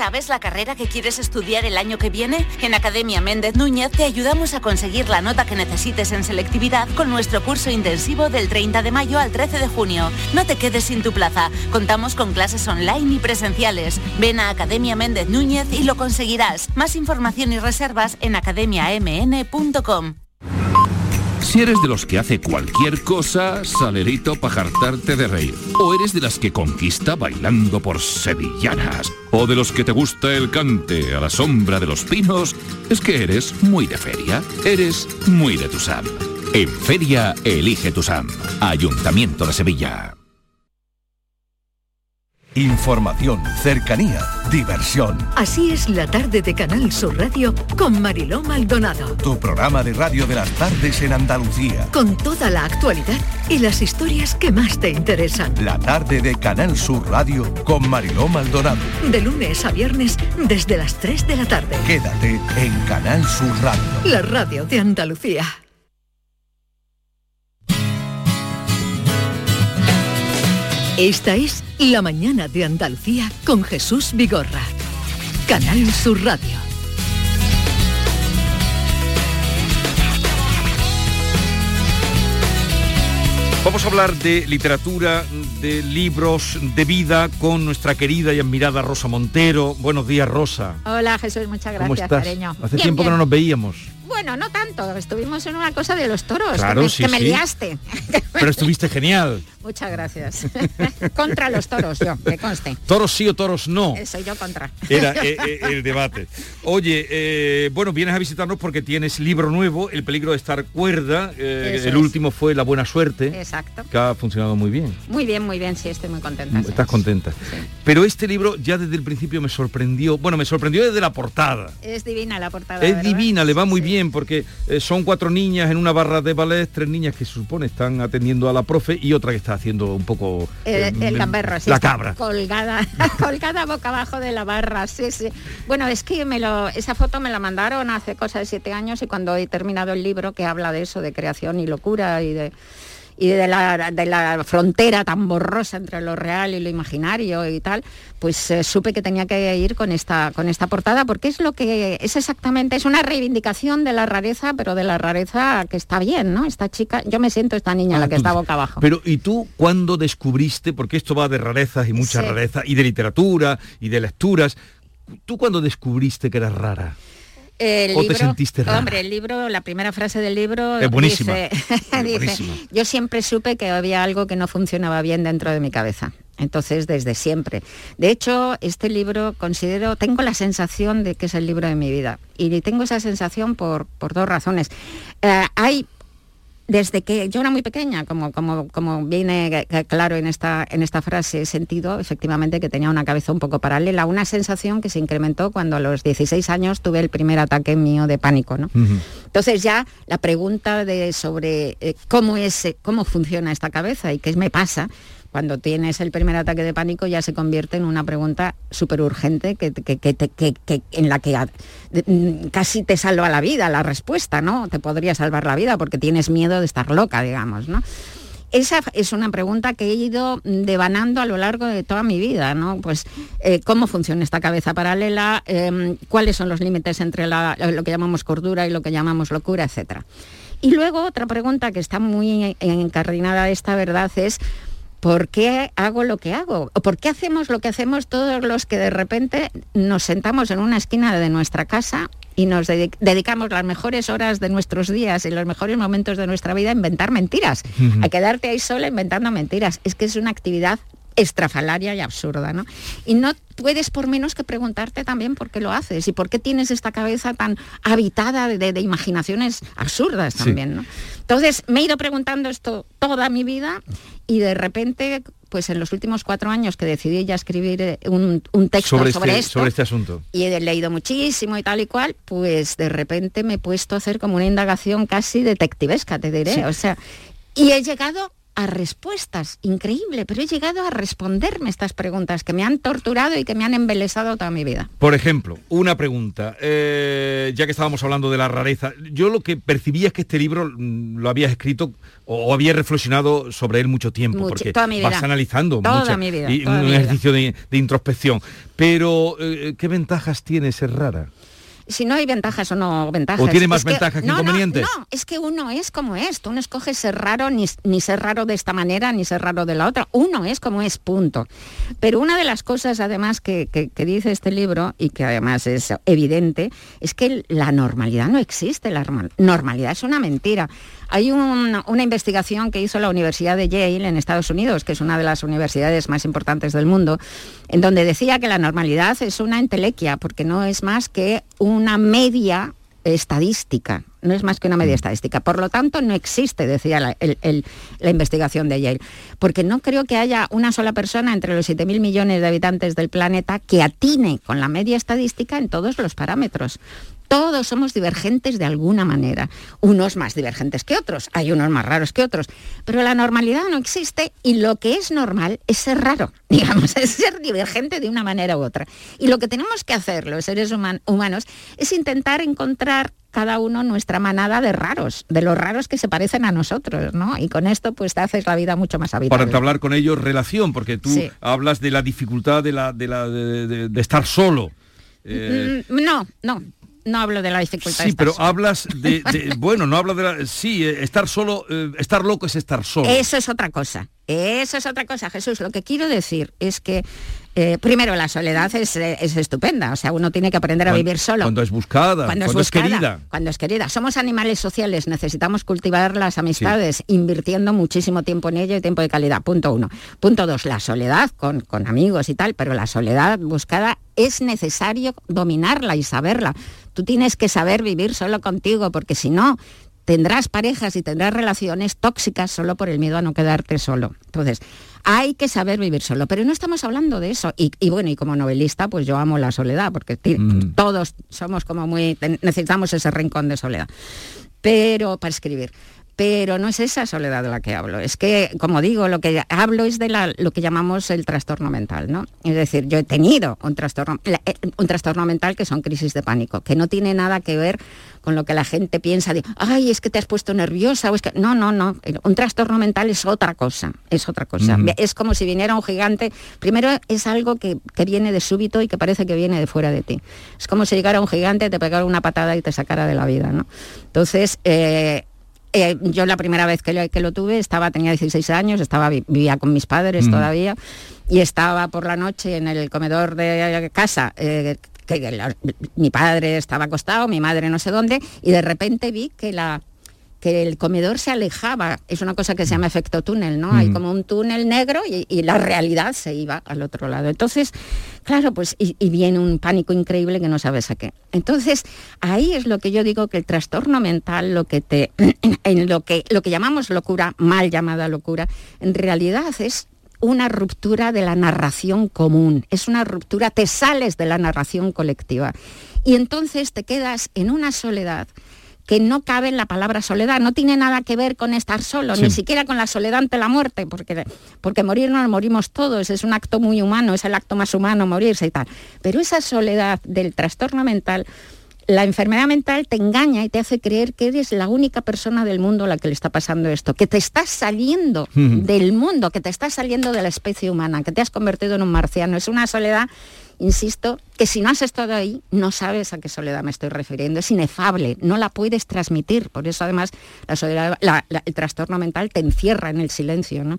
¿Sabes la carrera que quieres estudiar el año que viene? En Academia Méndez Núñez te ayudamos a conseguir la nota que necesites en selectividad con nuestro curso intensivo del 30 de mayo al 13 de junio. No te quedes sin tu plaza. Contamos con clases online y presenciales. Ven a Academia Méndez Núñez y lo conseguirás. Más información y reservas en academiamn.com. Si eres de los que hace cualquier cosa, salerito para jartarte de reír. O eres de las que conquista bailando por sevillanas. O de los que te gusta el cante a la sombra de los pinos. Es que eres muy de feria. Eres muy de Tusam. En feria, elige Tusam. Ayuntamiento de Sevilla. Información, cercanía, diversión. Así es la tarde de Canal Sur Radio con Mariló Maldonado. Tu programa de radio de las tardes en Andalucía. Con toda la actualidad y las historias que más te interesan. La tarde de Canal Sur Radio con Mariló Maldonado. De lunes a viernes desde las 3 de la tarde. Quédate en Canal Sur Radio. La radio de Andalucía. Esta es La mañana de Andalucía con Jesús Vigorra. Canal Sur Radio. Vamos a hablar de literatura, de libros, de vida con nuestra querida y admirada Rosa Montero. Buenos días, Rosa. Hola Jesús, muchas ¿Cómo gracias, estás? cariño. Hace Bien, tiempo que no nos veíamos. Bueno, no tanto, estuvimos en una cosa de los toros, Claro, que, me, sí, que me sí. liaste. Pero estuviste genial. (laughs) Muchas gracias. (laughs) contra los toros, yo, que conste. Toros sí o toros no. Eh, Soy yo contra. Era eh, eh, el debate. Oye, eh, bueno, vienes a visitarnos porque tienes libro nuevo, El peligro de estar cuerda. el es. último fue La buena suerte, Exacto. que ha funcionado muy bien. Muy bien, muy bien, sí, estoy muy contenta. sí. Estás contenta. Pero este libro ya desde el principio me sorprendió. Bueno, me sorprendió desde la portada. Es divina la portada. Es ¿verdad? divina, le va muy bien porque son cuatro niñas en una barra de ballet, tres niñas que se supone están atendiendo a la profe y otra que está haciendo un poco El, eh, el gamberro, sí, la cabra. Colgada, (laughs) (laughs) colgada boca abajo de la barra, sí, sí. Bueno, es que me lo, esa foto me la mandaron hace cosa de siete años y cuando he terminado el libro que habla de eso, de creación y locura y de y de la, de la frontera tan borrosa entre lo real y lo imaginario y tal, pues eh, supe que tenía que ir con esta, con esta portada, porque es lo que es exactamente, es una reivindicación de la rareza, pero de la rareza que está bien, ¿no? Esta chica, yo me siento esta niña, la que está boca abajo. Pero ¿y tú cuándo descubriste, porque esto va de rarezas y mucha Sí. rareza, y de literatura y de lecturas, ¿tú cuándo descubriste que eras rara? El ¿O te sentiste rara? Hombre, el libro, la primera frase del libro Es buenísima. dice, Es (laughs) dice, buenísima. yo siempre supe que había algo que no funcionaba bien dentro de mi cabeza. Entonces, desde siempre. De hecho, este libro considero, tengo la sensación de que es el libro de mi vida. Y tengo esa sensación por, por dos razones. Eh, hay desde que yo era muy pequeña, como, como, como viene claro en esta, en esta frase, he sentido efectivamente que tenía una cabeza un poco paralela, una sensación que se incrementó cuando a los 16 años tuve el primer ataque mío de pánico. ¿no? Entonces ya la pregunta de sobre eh, cómo es, eh, cómo funciona esta cabeza y qué me pasa, cuando tienes el primer ataque de pánico ya se convierte en una pregunta súper urgente que, que- que- que- en la que mm, casi te salva la vida la respuesta, ¿no? Te podría salvar la vida porque tienes miedo de estar loca, digamos, ¿no? Esa es una pregunta que he ido devanando a lo largo de toda mi vida, ¿no? Pues eh, cómo funciona esta cabeza paralela, Em, cuáles son los límites entre lo que llamamos cordura y lo que llamamos locura, etcétera. Y luego otra pregunta que está muy encardinada a esta verdad es ¿por qué hago lo que hago? ¿O por qué hacemos lo que hacemos todos los que de repente nos sentamos en una esquina de nuestra casa y nos dedi- dedicamos las mejores horas de nuestros días y los mejores momentos de nuestra vida a inventar mentiras, a quedarte ahí sola inventando mentiras? Es que es una actividad estrafalaria y absurda, ¿no? Y no puedes por menos que preguntarte también por qué lo haces y por qué tienes esta cabeza tan habitada de, imaginaciones absurdas Sí. también, ¿no? Entonces me he ido preguntando esto toda mi vida y de repente, pues en los últimos cuatro años que decidí ya escribir eh, un, un texto sobre, sobre, este, esto sobre este asunto. y he leído muchísimo y tal y cual, pues de repente me he puesto a hacer como una indagación casi detectivesca, te diré. Sí. O sea, y he llegado a respuestas, increíble, pero he llegado a responderme estas preguntas que me han torturado y que me han embelesado toda mi vida. Por ejemplo, una pregunta, eh, ya que estábamos hablando de la rareza, yo lo que percibía es que este libro mm, lo habías escrito o, habías reflexionado sobre él mucho tiempo, porque toda mi vida. vas analizando Toda mucha- mi vida, y toda un mi vida. ejercicio de, de introspección. Pero, eh, ¿qué ventajas tiene ser rara? Si no hay ventajas o no ventajas. ¿O tiene más Es ventajas que no, inconvenientes? No, es que uno es como es. Tú no escoges ser raro ni, ni ser raro de esta manera ni ser raro de la otra. Uno es como es, punto. Pero una de las cosas además que, que- que dice este libro y que además es evidente es que la normalidad no existe. La normal- normalidad es una mentira. Hay un- una investigación que hizo la Universidad de Yale en Estados Unidos, que es una de las universidades más importantes del mundo, en donde decía que la normalidad es una entelequia, porque no es más que una media estadística, no es más que una media estadística. Por lo tanto, no existe, decía la, el- el- la investigación de Yale, porque no creo que haya una sola persona entre los 7.000 millones de habitantes del planeta que atine con la media estadística en todos los parámetros. Todos somos divergentes de alguna manera, unos más divergentes que otros, hay unos más raros que otros, pero la normalidad no existe y lo que es normal es ser raro, (laughs) digamos, es ser divergente de una manera u otra. Y lo que tenemos que hacer los seres human- humanos es intentar encontrar cada uno nuestra manada de raros, de los raros que se parecen a nosotros, ¿no? Y con esto pues te haces la vida mucho más habitable. Para entablar con ellos relación, porque tú Sí. hablas de la dificultad de, la, de, la, de, de- de estar solo. Eh, Mm, No, no, no hablo de la dificultad. sí, pero hablas de, de- (laughs) bueno, no hablas de la, sí, eh, estar solo, eh, estar loco es estar solo. Eso es otra cosa. Eso es otra cosa, Jesús. Lo que quiero decir es que, eh, primero, la soledad es, es estupenda. O sea, uno tiene que aprender a vivir solo. Cuando es buscada, cuando, es, buscada, querida. Cuando es querida. Somos animales sociales, necesitamos cultivar las amistades, invirtiendo muchísimo tiempo en ello y tiempo de calidad. Punto uno. Punto dos, la soledad con, con amigos y tal, pero la soledad buscada es necesario dominarla y saberla. Tú tienes que saber vivir solo contigo, porque si no, tendrás parejas y tendrás relaciones tóxicas solo por el miedo a no quedarte solo. Entonces, hay que saber vivir solo, pero no estamos hablando de eso. Y, y bueno, y como novelista, pues yo amo la soledad, porque ti- todos somos como muy, necesitamos ese rincón de soledad. Pero para escribir. Pero no es esa soledad de la que hablo. Es que, como digo, lo que hablo es de la- lo que llamamos el trastorno mental, ¿no? Es decir, yo he tenido un trastorno, eh, un trastorno mental que son crisis de pánico, que no tiene nada que ver con lo que la gente piensa de, ay, es que te has puesto nerviosa, o es que. No, no, no. Un trastorno mental es otra cosa. Es otra cosa. Ujú. Es como si viniera un gigante. Primero es algo que, que viene de súbito y que parece que viene de fuera de ti. Es como si llegara un gigante, te pegara una patada y te sacara de la vida, ¿no? Entonces, eh, eh, yo la primera vez que lo, que lo tuve estaba, tenía 16 años, estaba, vi- vivía con mis padres todavía y estaba por la noche en el comedor de casa. eh, que la- mi padre estaba acostado, mi madre no sé dónde, y de repente vi que la que el comedor se alejaba, es una cosa que se llama efecto túnel, ¿no? Hay Mm. como un túnel negro y, y la realidad se iba al otro lado. Entonces, claro, pues y, y viene un pánico increíble que no sabes a qué. Entonces, ahí es lo que yo digo que el trastorno mental, lo que te, (clears throat) en lo que lo que llamamos locura, mal llamada locura, en realidad es una ruptura de la narración común, es una ruptura, te sales de la narración colectiva y entonces te quedas en una soledad que no cabe en la palabra soledad, no tiene nada que ver con estar solo, Sí. ni siquiera con la soledad ante la muerte, porque, porque morir nos morimos todos, es un acto muy humano, es el acto más humano morirse y tal. Pero esa soledad del trastorno mental, la enfermedad mental te engaña y te hace creer que eres la única persona del mundo a la que le está pasando esto, que te estás saliendo del mundo, que te estás saliendo de la especie humana, que te has convertido en un marciano. Es una soledad insisto, que si no has estado ahí, no sabes a qué soledad me estoy refiriendo. Es inefable, no la puedes transmitir. Por eso, además, el trastorno mental te encierra en el silencio. ¿no?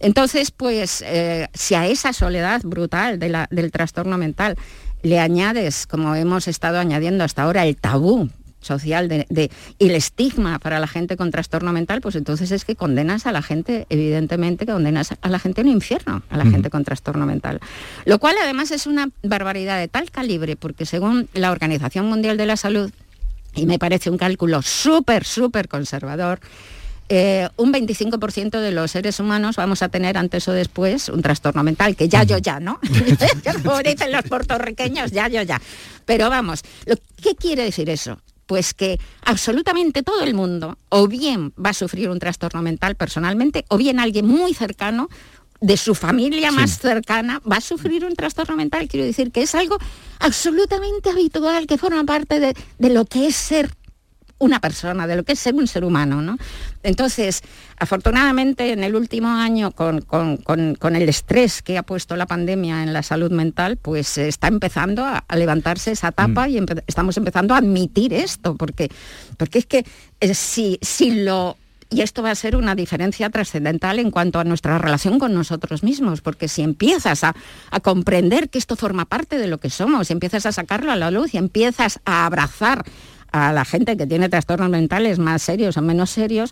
Entonces, pues, eh, si a esa soledad brutal del trastorno mental le añades, como hemos estado añadiendo hasta ahora, el tabú social de, de- y el estigma para la gente con trastorno mental, pues entonces es que condenas a la gente, evidentemente, que condenas a la gente en un infierno, a la gente con trastorno mental. Lo cual además es una barbaridad de tal calibre, porque según la Organización Mundial de la Salud, y me parece un cálculo súper, súper conservador, eh, un 25% de los seres humanos vamos a tener antes o después un trastorno mental, que ya yo ya, ¿no? (laughs) Como dicen los puertorriqueños, ya yo ya. Pero vamos, lo- ¿qué quiere decir eso? Pues que absolutamente todo el mundo o bien va a sufrir un trastorno mental personalmente o bien alguien muy cercano de su familia más cercana va a sufrir un trastorno mental. Quiero decir que es algo absolutamente habitual, que forma parte de, de lo que es ser una persona, de lo que es ser un ser humano. ¿no? Entonces, afortunadamente en el último año, con, con- con- con el estrés que ha puesto la pandemia en la salud mental, pues está empezando a, a levantarse esa tapa y empe- estamos empezando a admitir esto, porque, porque es que eh, si, si lo... Y esto va a ser una diferencia trascendental en cuanto a nuestra relación con nosotros mismos, porque si empiezas a, a comprender que esto forma parte de lo que somos, y empiezas a sacarlo a la luz y empiezas a abrazar a la gente que tiene trastornos mentales más serios o menos serios,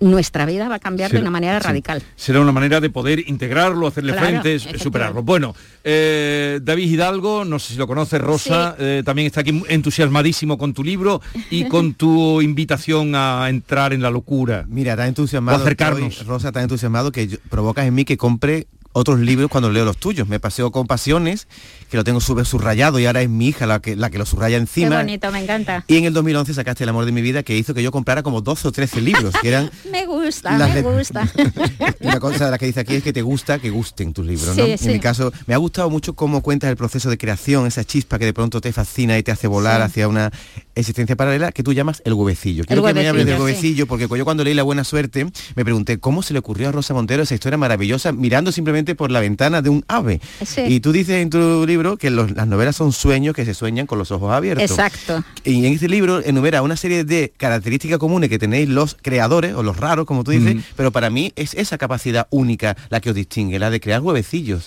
nuestra vida va a cambiar de una manera sí. radical. Será una manera de poder integrarlo, hacerle Claro, frente, superarlo. Bueno, eh, David Hidalgo, no sé si lo conoces, Rosa, eh, también está aquí entusiasmadísimo con tu libro y con tu (laughs) invitación a entrar en la locura. Mira, tan entusiasmado. O acercarnos. estoy, Rosa, tan entusiasmado que yo- provocas en mí que compre otros libros cuando leo los tuyos. Me paseo con Pasiones, que lo tengo sub- subrayado y ahora es mi hija la que, la que lo subraya Qué encima. bonito, me encanta. Y en el 2011 sacaste El amor de mi vida, que hizo que yo comprara como 12 o 13 libros, que eran (laughs) Me gusta, Las me de- gusta. (laughs) Una cosa de la que dice aquí es que te gusta que gusten tus libros, ¿no? Sí, En sí. mi caso, me ha gustado mucho cómo cuentas el proceso de creación, esa chispa que de pronto te fascina y te hace volar Sí. hacia una existencia paralela que tú llamas el huevecillo. Quiero que me hables del huevecillo, sí. porque yo cuando leí La Buena Suerte me pregunté cómo se le ocurrió a Rosa Montero esa historia maravillosa mirando simplemente por la ventana de un ave. Sí. Y tú dices en tu libro que los- las novelas son sueños que se sueñan con los ojos abiertos. Exacto. Y en este libro enumera una serie de características comunes que tenéis los creadores o los raros, como tú dices, Mm. pero para mí es esa capacidad única la que os distingue, la de crear huevecillos.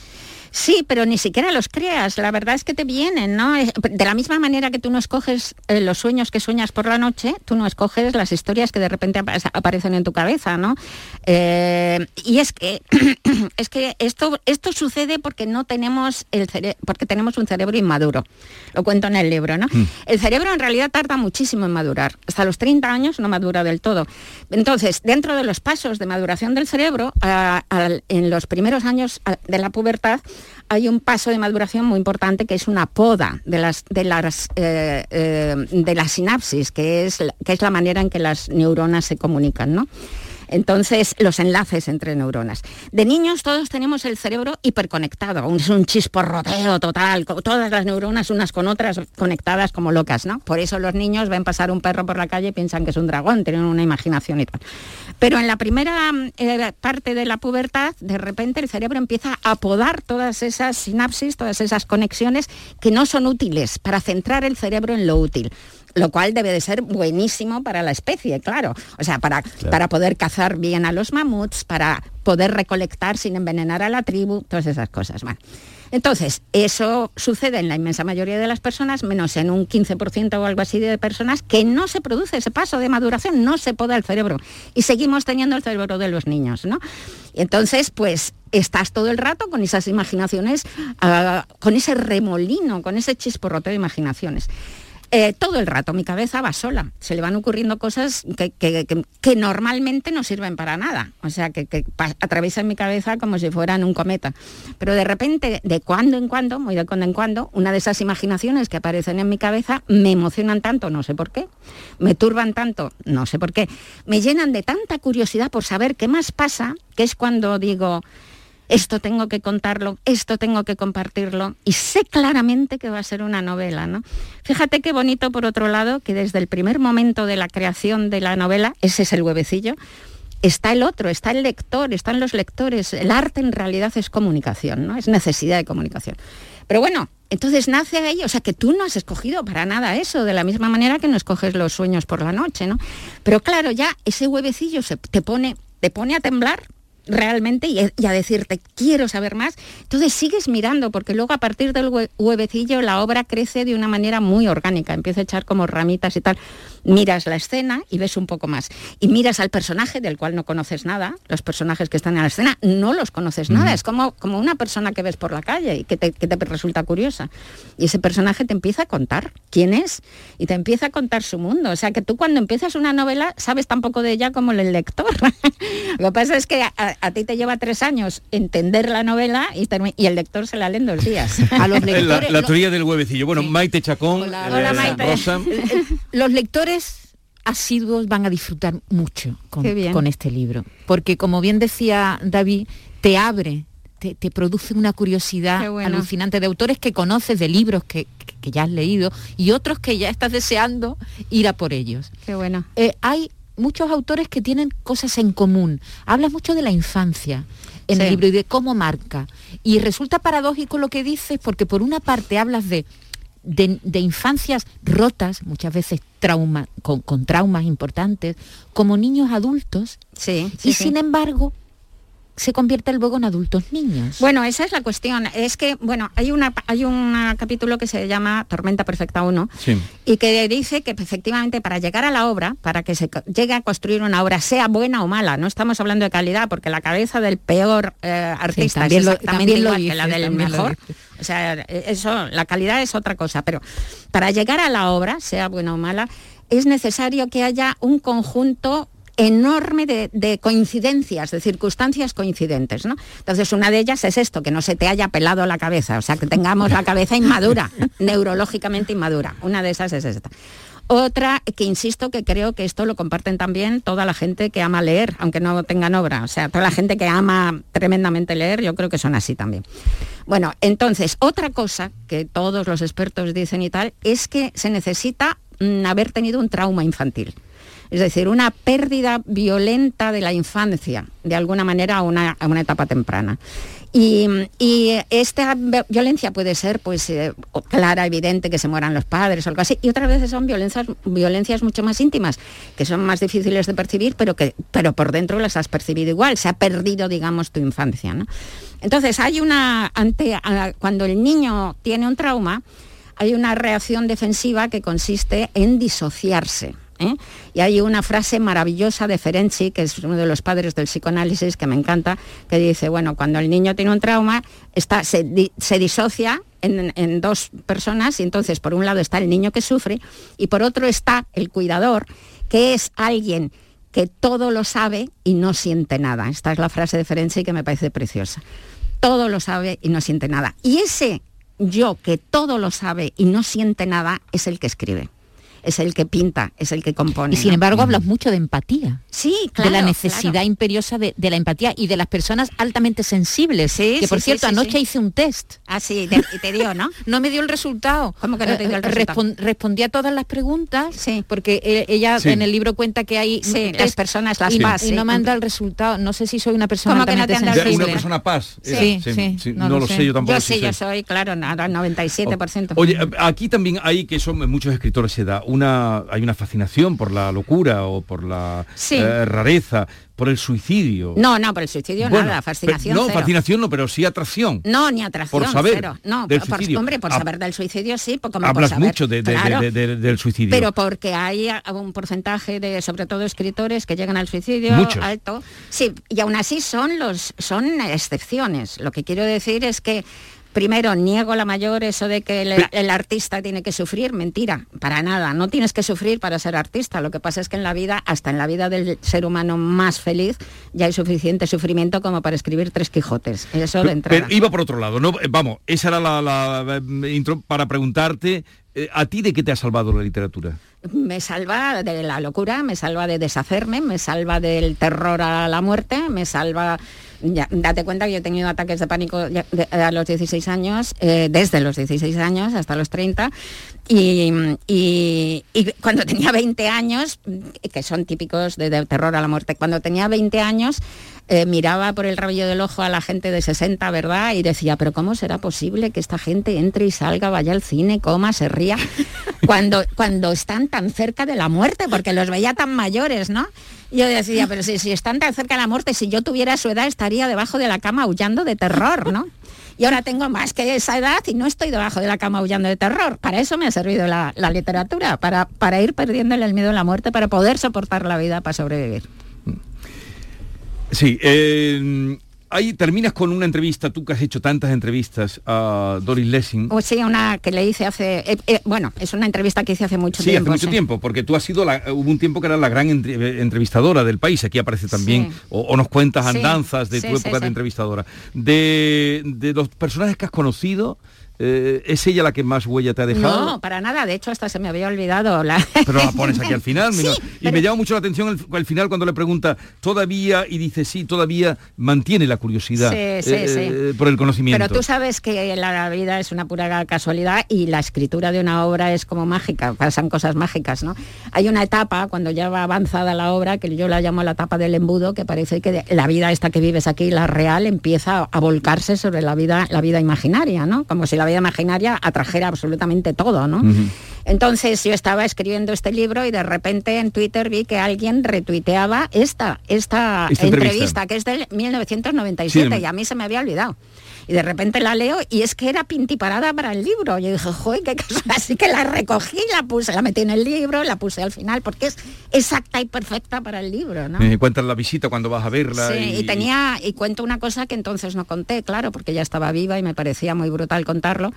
Sí, pero ni siquiera los creas, la verdad es que te vienen, ¿no? De la misma manera que tú no escoges eh, los sueños que sueñas por la noche, tú no escoges las historias que de repente apa- aparecen en tu cabeza, ¿no? Eh, y es que, (clears throat) es que esto, esto sucede porque no tenemos el porque tenemos un cerebro inmaduro. Lo cuento en el libro, ¿no? El cerebro en realidad tarda muchísimo en madurar. Hasta los 30 años no madura del todo. Entonces, dentro de los pasos de maduración del cerebro, a- en los primeros años de la pubertad, hay un paso de maduración muy importante que es una poda de las, de las, eh, eh, de la sinapsis, que es, que es la manera en que las neuronas se comunican, ¿no? Entonces, los enlaces entre neuronas. De niños todos tenemos el cerebro hiperconectado, es un chisporroteo total, todas las neuronas unas con otras conectadas como locas, ¿no? Por eso los niños ven pasar un perro por la calle y piensan que es un dragón, tienen una imaginación y tal. Pero en la primera eh, parte de la pubertad, de repente el cerebro empieza a podar todas esas sinapsis, todas esas conexiones que no son útiles para centrar el cerebro en lo útil lo cual debe de ser buenísimo para la especie, claro. O sea, para, para poder cazar bien a los mamuts, para poder recolectar sin envenenar a la tribu, todas esas cosas. Bueno, entonces, eso sucede en la inmensa mayoría de las personas, menos en un 15% o algo así de personas, que no se produce ese paso de maduración, no se poda el cerebro. Y seguimos teniendo el cerebro de los niños, ¿no? Y entonces, pues estás todo el rato con esas imaginaciones, ah, con ese remolino, con ese chisporroteo de imaginaciones. Eh, todo el rato mi cabeza va sola. Se le van ocurriendo cosas que, que- que- que normalmente no sirven para nada. O sea, que, atraviesan mi cabeza como si fueran un cometa. Pero de repente, de cuando en cuando, muy de cuando en cuando, una de esas imaginaciones que aparecen en mi cabeza me emocionan tanto, no sé por qué, me turban tanto, no sé por qué, me llenan de tanta curiosidad por saber qué más pasa, que es cuando digo, esto tengo que contarlo, esto tengo que compartirlo y sé claramente que va a ser una novela, ¿no? Fíjate qué bonito por otro lado que desde el primer momento de la creación de la novela, ese es el huevecillo, está el otro, está el lector, están los lectores. El arte en realidad es comunicación, ¿no? Es necesidad de comunicación. Pero bueno, entonces nace ahí, o sea que tú no has escogido para nada eso, de la misma manera que no escoges los sueños por la noche, ¿no? Pero claro, ya ese huevecillo se te pone, te pone a temblar realmente y, y a decirte quiero saber más, entonces sigues mirando porque luego a partir del hue- huevecillo la obra crece de una manera muy orgánica, empieza a echar como ramitas y tal. Miras la escena y ves un poco más. Y miras al personaje del cual no conoces nada, los personajes que están en la escena no los conoces nada, es como, como una persona que ves por la calle y que te, que te resulta curiosa. Y ese personaje te empieza a contar quién es y te empieza a contar su mundo. O sea que tú cuando empiezas una novela sabes tan poco de ella como el lector. (laughs) Lo que pasa es que a- ti te lleva tres años entender la novela y, el lector se la lee en dos días. (laughs) A los (laughs) La, lectores, la lo- teoría del huevecillo. Bueno, Maite Chacón, Hola, eh, hola, Maite. Rosa. (laughs) los lectores asiduos van a disfrutar mucho con, este libro, porque como bien decía David, te abre, te, te produce una curiosidad bueno. alucinante de autores que conoces, de libros que ya has leído y otros que ya estás deseando ir a por ellos. Qué bueno. Eh, hay muchos autores que tienen cosas en común. Hablas mucho de la infancia en el libro y de cómo marca. Y resulta paradójico lo que dices porque por una parte hablas de, de, de infancias rotas, muchas veces trauma, con, con traumas importantes, como niños adultos, Sí, y sí, sin embargo se convierten luego en adultos niños. Bueno, esa es la cuestión. Es que, bueno, hay una hay un capítulo que se llama Tormenta Perfecta 1 Sí. y que dice que efectivamente para llegar a la obra, para que se llegue a construir una obra, sea buena o mala, no estamos hablando de calidad, porque la cabeza del peor eh, artista también es lo- exactamente lo igual que dice, la del mejor. O sea, eso, la calidad es otra cosa, pero para llegar a la obra, sea buena o mala, es necesario que haya un conjunto enorme de, de coincidencias, de circunstancias coincidentes, ¿no? Entonces una de ellas es esto, que no se te haya pelado la cabeza, o sea, que tengamos la cabeza inmadura, (laughs) neurológicamente inmadura. Una de esas es esta. Otra que insisto que creo que esto lo comparten también toda la gente que ama leer, aunque no tengan obra. O sea, toda la gente que ama tremendamente leer, yo creo que son así también. Bueno, entonces, otra cosa que todos los expertos dicen y tal, es que se necesita mm, haber tenido un trauma infantil. Es decir, una pérdida violenta de la infancia, de alguna manera a una, etapa temprana. Y, esta vi- violencia puede ser pues eh, clara, evidente, que se mueran los padres o algo así, y otras veces son violencias, violencias mucho más íntimas, que son más difíciles de percibir, pero que pero por dentro las has percibido igual, se ha perdido, digamos, tu infancia. ¿no? Entonces, hay una, cuando el niño tiene un trauma, hay una reacción defensiva que consiste en disociarse. ¿Eh? Y hay una frase maravillosa de Ferenczi, que es uno de los padres del psicoanálisis, que me encanta, que dice, bueno, cuando el niño tiene un trauma, está, se, di- se disocia en, en dos personas y entonces por un lado está el niño que sufre y por otro está el cuidador, que es alguien que todo lo sabe y no siente nada. Esta es la frase de Ferenczi que me parece preciosa. Todo lo sabe y no siente nada. Y ese yo que todo lo sabe y no siente nada es el que escribe. Es el que pinta, es el que compone. Y sin ¿no? embargo hablas mucho de empatía. Sí, claro. de la necesidad claro. imperiosa de, de la empatía y de las personas altamente sensibles. Sí, que por sí, cierto, sí, sí, anoche sí. hice un test. Ah, sí, te, y te dio, ¿no? (laughs) No me dio el resultado. ¿Cómo que no te dio el Eh, resultado? respon- respondí a todas las preguntas, porque eh, ella Sí. en el libro cuenta que hay Sí, test las personas, las y, PAS, y sí. no me han dado el resultado. No sé si soy una persona ¿Cómo que no altamente te sensible. una persona paz. Sí, sí, sí, no, no lo lo sé. sé. yo tampoco. Yo sí sí, yo soy, claro, nada, 97%. Oye, aquí también hay que son muchos escritores se da una hay una fascinación por la locura o por la Sí. eh, rareza, por el suicidio. No, no, por el suicidio Bueno, nada, fascinación pero- no, cero. fascinación no, pero sí atracción. No, ni atracción, Por saber cero. No, del por, suicidio. hombre, por saber del suicidio sí, por, como por Hablas saber, mucho de- de- claro. de- de- del suicidio. Pero porque hay un porcentaje de, sobre todo escritores, que llegan al suicidio Muchos. alto. Sí, y aún así son los, son excepciones. Lo que quiero decir es que Primero, niego la mayor eso de que el, el artista tiene que sufrir, mentira, para nada, no tienes que sufrir para ser artista, lo que pasa es que en la vida, hasta en la vida del ser humano más feliz, ya hay suficiente sufrimiento como para escribir tres Quijotes, eso de entrada. pero iba por otro lado, no, eh, vamos, esa era la, la, eh, intro para preguntarte, eh, ¿a ti de qué te ha salvado la literatura? me salva de la locura, me salva de deshacerme, me salva del terror a la muerte, me salva... Ya, date cuenta que yo he tenido ataques de pánico ya- de- a los 16 años, eh, desde los 16 años hasta los 30, y, y- y cuando (laughs) tenía 20 años, que son típicos de, de terror a la muerte, cuando tenía 20 años eh, miraba por el rabillo del ojo a la gente de 60, ¿verdad? Y decía, pero ¿cómo será posible que esta gente entre y salga, vaya al cine, coma, se ría, (laughs) cuando, cuando están tan cerca de la muerte? Porque los veía tan mayores, ¿no? Yo decía, pero si, si están tan cerca de la muerte, si yo tuviera su edad estaría debajo de la cama aullando de terror, ¿no? Y ahora tengo más que esa edad y no estoy debajo de la cama aullando de terror. Para eso me ha servido la, la literatura, para, para ir perdiéndole el miedo a la muerte, para poder soportar la vida, para sobrevivir. Sí, eh, ahí terminas con una entrevista, tú que has hecho tantas entrevistas a Doris Lessing. O sí, una que le hice hace, eh, eh, bueno, es una entrevista que hice hace mucho Sí, tiempo. hace mucho sí. tiempo, porque tú has sido la, hubo un tiempo que era la gran entre- eh, entrevistadora del país. Aquí aparece también, Sí. o, o nos cuentas andanzas de tu época de entrevistadora. De, de los personajes que has conocido, eh, ¿es ella la que más huella te ha dejado? No, para nada, de hecho hasta se me había olvidado la... (laughs) Pero la pones aquí al (laughs) final. Sí, y me llama mucho la atención el, al final cuando le pregunta todavía y dice sí, todavía mantiene la curiosidad Sí, sí, eh, eh, por el conocimiento. Pero tú sabes que la vida es una pura casualidad y la escritura de una obra es como mágica, pasan cosas mágicas, ¿no? Hay una etapa, cuando ya va avanzada la obra, que yo la llamo la etapa del embudo, que parece que la vida esta que vives aquí, la real, empieza a volcarse sobre la vida, la vida imaginaria, ¿no? Como si la vida imaginaria atrajera absolutamente todo, ¿no? Entonces yo estaba escribiendo este libro y de repente en Twitter vi que alguien retuiteaba esta, esta, Esta entrevista. entrevista, que es del 1997 Sí. y a mí se me había olvidado. Y de repente la leo y es que era pintiparada para el libro. Yo dije, joder, qué cosa. (laughs) Así que la recogí, la puse, la metí en el libro, la puse al final, porque es exacta y perfecta para el libro, ¿no? Me cuentas la visita cuando vas a verla. Sí, y tenía, y cuento una cosa que entonces no conté, claro, porque ya estaba viva y me parecía muy brutal contarlo,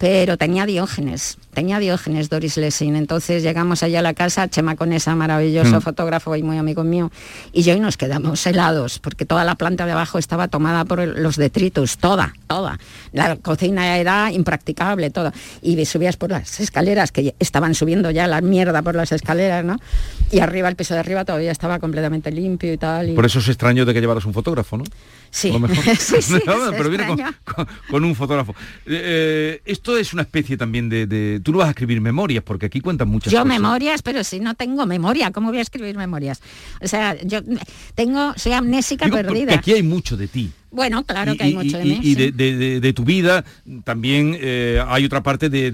pero tenía Diógenes, tenía Diógenes Doris Lessing. Entonces llegamos allá a la casa, Chema Conesa, maravilloso Mm. fotógrafo y muy amigo mío, y yo y nos quedamos helados, porque toda la planta de abajo estaba tomada por los detritus, toda, toda. La cocina era impracticable, toda. Y subías por las escaleras, que estaban subiendo ya la mierda por las escaleras, ¿no? Y arriba, el piso de arriba todavía estaba completamente limpio y tal. y- Por eso es extraño de que llevaras un fotógrafo, ¿no? Sí. A lo mejor. (laughs) (laughs) Sí, sí, No, es pero viene con, extraño. con- con un fotógrafo. Eh, eh, esto es una especie también de, de- Tú no vas a escribir memorias, porque aquí cuentan muchas Yo cosas. memorias, pero si no tengo memoria, ¿cómo voy a escribir memorias? O sea, yo tengo, soy amnésica Digo, porque perdida. aquí hay mucho de ti. Bueno, claro Y- que hay y- mucho de mí. y sí. de, de- de- de tu vida también eh, hay otra parte de,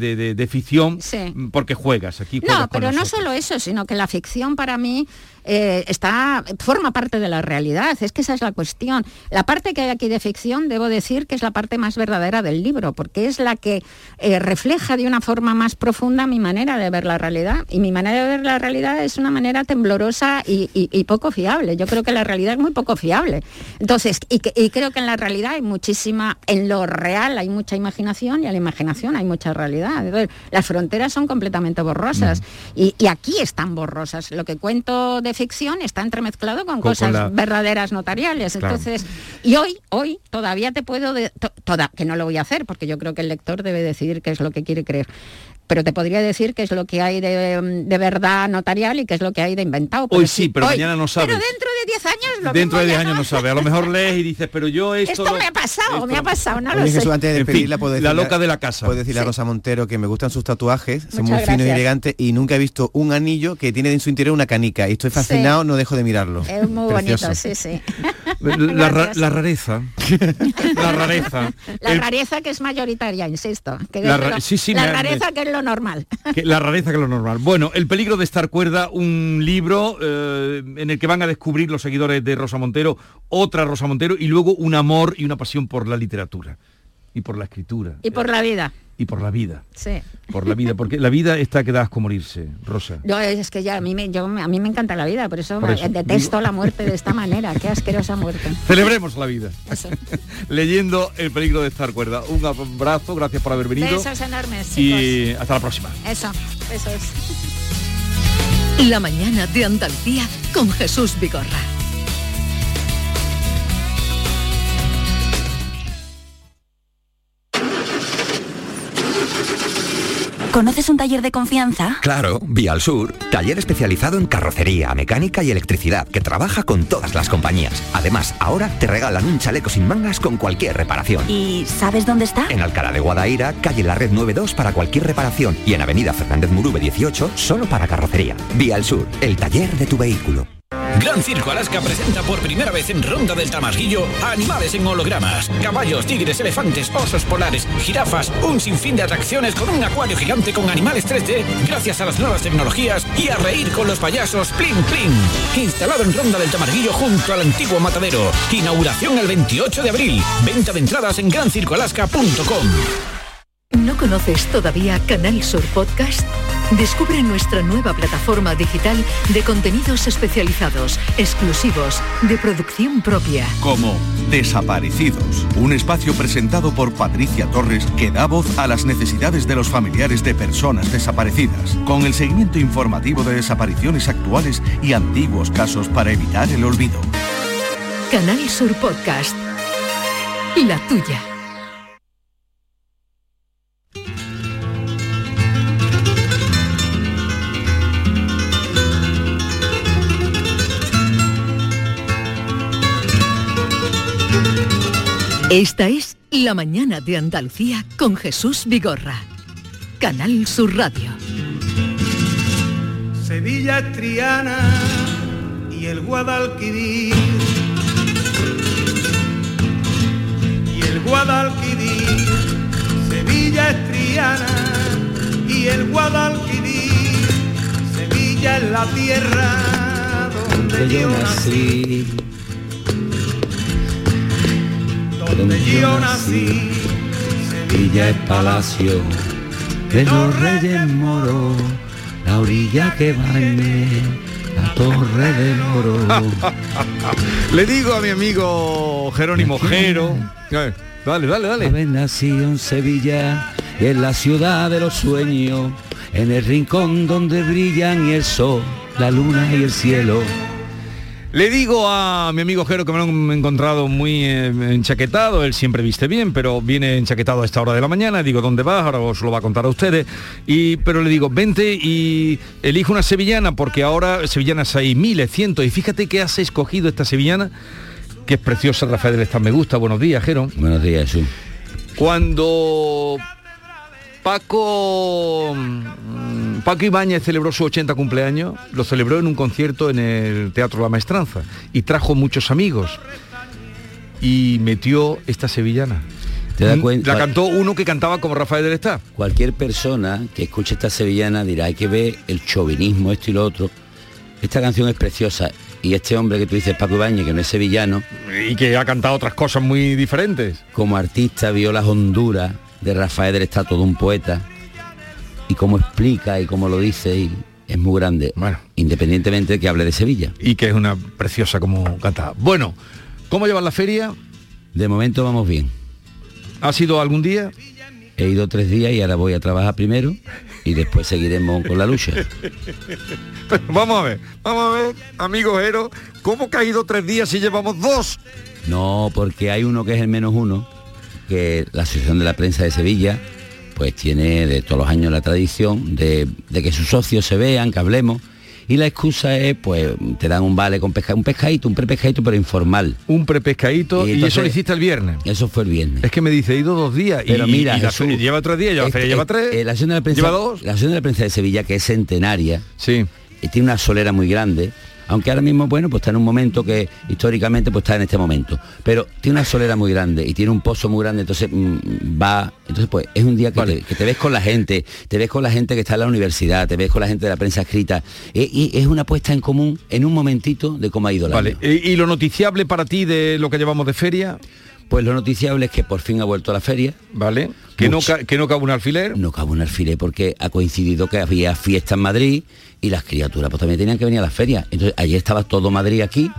ficción Sí. porque juegas aquí. juegas No, pero no solo eso, sino que la ficción para mí eh, está forma parte de la realidad. Es que esa es la cuestión. La parte que hay aquí de ficción, debo decir que es la parte más verdadera del libro, porque es la que eh, refleja de una forma más profunda mi manera de ver la realidad. Y mi manera de ver la realidad es una manera temblorosa y, poco fiable. Yo creo que la realidad es muy poco fiable. Entonces, y, que- y creo que en la realidad hay muchísima, en lo real hay mucha imaginación y en la imaginación hay mucha realidad. Entonces, las fronteras son completamente borrosas y, y aquí están borrosas. Lo que cuento de ficción está entremezclado con, Con- con cosas la- verdaderas notariales. Claro. Entonces, y hoy, hoy todavía te puedo, de- to- toda, que no lo voy a hacer porque yo creo que el lector debe decidir qué es lo que quiere creer. Pero te podría decir qué es lo que hay de, de verdad notarial y qué es lo que hay de inventado. Hoy sí, pero mañana no sabes. Pero dentro de 10 años lo Dentro mismo de 10 ya años no sabes. A lo mejor lees y dices, pero yo (laughs) esto... Esto lo- me ha pasado, me ha pasado, no Oye, lo sé. Jesús, antes de despedirla, puedo la decirle- loca de la casa. Puedo decirle a Sí. Rosa Montero que me gustan sus tatuajes, son muy finos y elegantes y nunca he visto un anillo que tiene en su interior una canica y estoy fascinado, no dejo de mirarlo. Es muy Precioso. bonito, sí, sí. (laughs) La, ra- la rareza. (laughs) la rareza. La El- rareza que es mayoritaria, insisto. Que La ra- sí, sí, la me- rareza que es lo normal. (laughs) que- la rareza que lo normal. Bueno, El peligro de estar cuerda, un libro eh, en el que van a descubrir los seguidores de Rosa Montero, otra Rosa Montero y luego un amor y una pasión por la literatura y por la escritura Y por la vida, y por la vida. sí. Por la vida, porque la vida está que das como morirse, Rosa. Yo, es que ya a mí, me, yo, a mí me encanta la vida, por eso, Por eso, detesto la muerte de esta manera. Qué asquerosa muerte. (laughs) Celebremos la vida. Eso. (laughs) Leyendo El peligro de estar cuerda. Un abrazo, gracias por haber venido. Besos enormes, chicos. y hasta la próxima. Eso, eso es. La mañana de Andalucía con Jesús Vigorra. ¿Conoces un taller de confianza? Claro, Vial Sur, taller especializado en carrocería, mecánica y electricidad, que trabaja con todas las compañías. Además, ahora te regalan un chaleco sin mangas con cualquier reparación. ¿Y sabes dónde está? En Alcalá de Guadaira, calle La Red 92 para cualquier reparación y en Avenida Fernández Murube 18 solo para carrocería. Vial Sur, el taller de tu vehículo. Gran Circo Alaska presenta por primera vez en Ronda del Tamarguillo a animales en hologramas. Caballos, tigres, elefantes, osos polares, jirafas, un sinfín de atracciones con un acuario gigante con animales 3D gracias a las nuevas tecnologías y a reír con los payasos Plin Plin. Instalado en Ronda del Tamarguillo junto al antiguo matadero. Inauguración el 28 de abril. Venta de entradas en grancircoalaska.com. ¿No conoces todavía Canal Sur Podcast? Descubre nuestra nueva plataforma digital de contenidos especializados, exclusivos, de producción propia. Como Desaparecidos, un espacio presentado por Patricia Torres que da voz a las necesidades de los familiares de personas desaparecidas, con el seguimiento informativo de desapariciones actuales y antiguos casos para evitar el olvido. Canal Sur Podcast. La tuya. Esta es La mañana de Andalucía con Jesús Vigorra. Canal Sur Radio. Sevilla es Triana y el Guadalquivir. Y el Guadalquivir, Sevilla es Triana y el Guadalquivir. Sevilla es la tierra donde yo nací. Donde yo nací, Sevilla es palacio de los reyes moros, la orilla que bañe, la torre del oro. (laughs) Le digo a mi amigo Jerónimo Jero. Dale, dale, dale. Haber nacido en Sevilla, en la ciudad de los sueños, en el rincón donde brillan el sol, la luna y el cielo. Le digo a mi amigo Jero que me lo han encontrado muy eh, enchaquetado, él siempre viste bien, pero viene enchaquetado a esta hora de la mañana, digo, ¿dónde vas? Ahora os lo va a contar a ustedes. Y, pero le digo, vente y elige una sevillana, porque ahora sevillanas hay miles, cientos, y fíjate que has escogido esta sevillana, que es preciosa, Rafael Estado, me gusta. Buenos días, Jero. Buenos días, Jesús. Cuando Paco mm, Paco Ibáñez celebró su 80 cumpleaños, lo celebró en un concierto en el Teatro La Maestranza y trajo muchos amigos y metió esta sevillana. ¿Te das Mm, cuenta? La cantó uno que cantaba como Rafael del Estado. Cualquier persona que escuche esta sevillana dirá, hay que ver el chauvinismo, esto y lo otro. Esta canción es preciosa y este hombre que tú dices, Paco Ibáñez, que no es sevillano, Y que ha cantado otras cosas muy diferentes. como artista vio las honduras de Rafael del Estado, todo un poeta, y cómo explica y cómo lo dice, y es muy grande, independientemente de que hable de Sevilla. Y que es una preciosa como cantaba. Bueno, ¿cómo llevas la feria? De momento vamos bien. ¿Ha sido algún día? He ido tres días y ahora voy a trabajar primero y después seguiremos con la lucha. Pero (laughs) vamos a ver, vamos a ver, amigo Jero, ¿cómo que ha ido tres días si llevamos dos? No, porque hay uno que es el menos uno, que la Asociación de la Prensa de Sevilla, pues tiene de todos los años la tradición de, de que sus socios se vean, que hablemos. Y la excusa es, pues, te dan un vale con pesca, un pescadito, un prepescadito, pero informal. Un prepescadito y, eso lo hiciste el viernes. Eso fue el viernes. Es que me dice, he ido dos días. y- Pero mira, y la Jesús, lleva tres días, es feria lleva es- tres. eh, la Asociación de la Prensa, lleva dos. La Asociación de la Prensa de Sevilla, que es centenaria, sí. y tiene una solera muy grande, aunque ahora mismo, bueno, pues está en un momento que históricamente pues está en este momento. Pero tiene una solera muy grande y tiene un pozo muy grande, entonces mm, va. Entonces, pues es un día que, te, que te ves con la gente, te ves con la gente que está en la universidad, te ves con la gente de la prensa escrita. Y es una puesta en común en un momentito de cómo ha ido la Vale, ¿Y, y lo noticiable para ti de lo que llevamos de feria? Pues lo noticiable es que por fin ha vuelto a la feria. Vale. Que no, que no cabe un alfiler. No cabe un alfiler porque ha coincidido que había fiesta en Madrid y las criaturas pues también tenían que venir a la feria. Entonces ayer estaba todo Madrid aquí.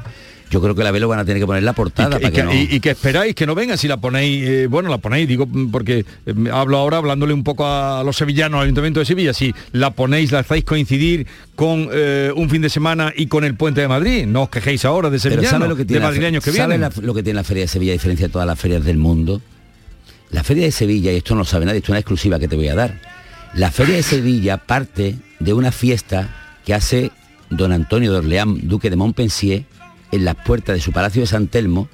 Yo creo que la velo van a tener que poner la portada y, para que, que no... y- y que esperáis que no venga si la ponéis eh, bueno la ponéis digo mm, porque eh, me hablo ahora hablándole un poco a los sevillanos al ayuntamiento de Sevilla si la ponéis la hacéis coincidir con eh, un fin de semana y con el puente de Madrid no os quejéis ahora de sevillanos ¿sabe lo que de tiene fe- madrileños que ¿sabe vienen lo que tiene la Feria de Sevilla a diferencia de todas las ferias del mundo? La Feria de Sevilla, y esto no lo sabe nadie, esto es una exclusiva que te voy a dar. La Feria de Sevilla parte de una fiesta que hace don Antonio de Orleán, duque de Montpensier, en las puertas de su palacio de San Telmo,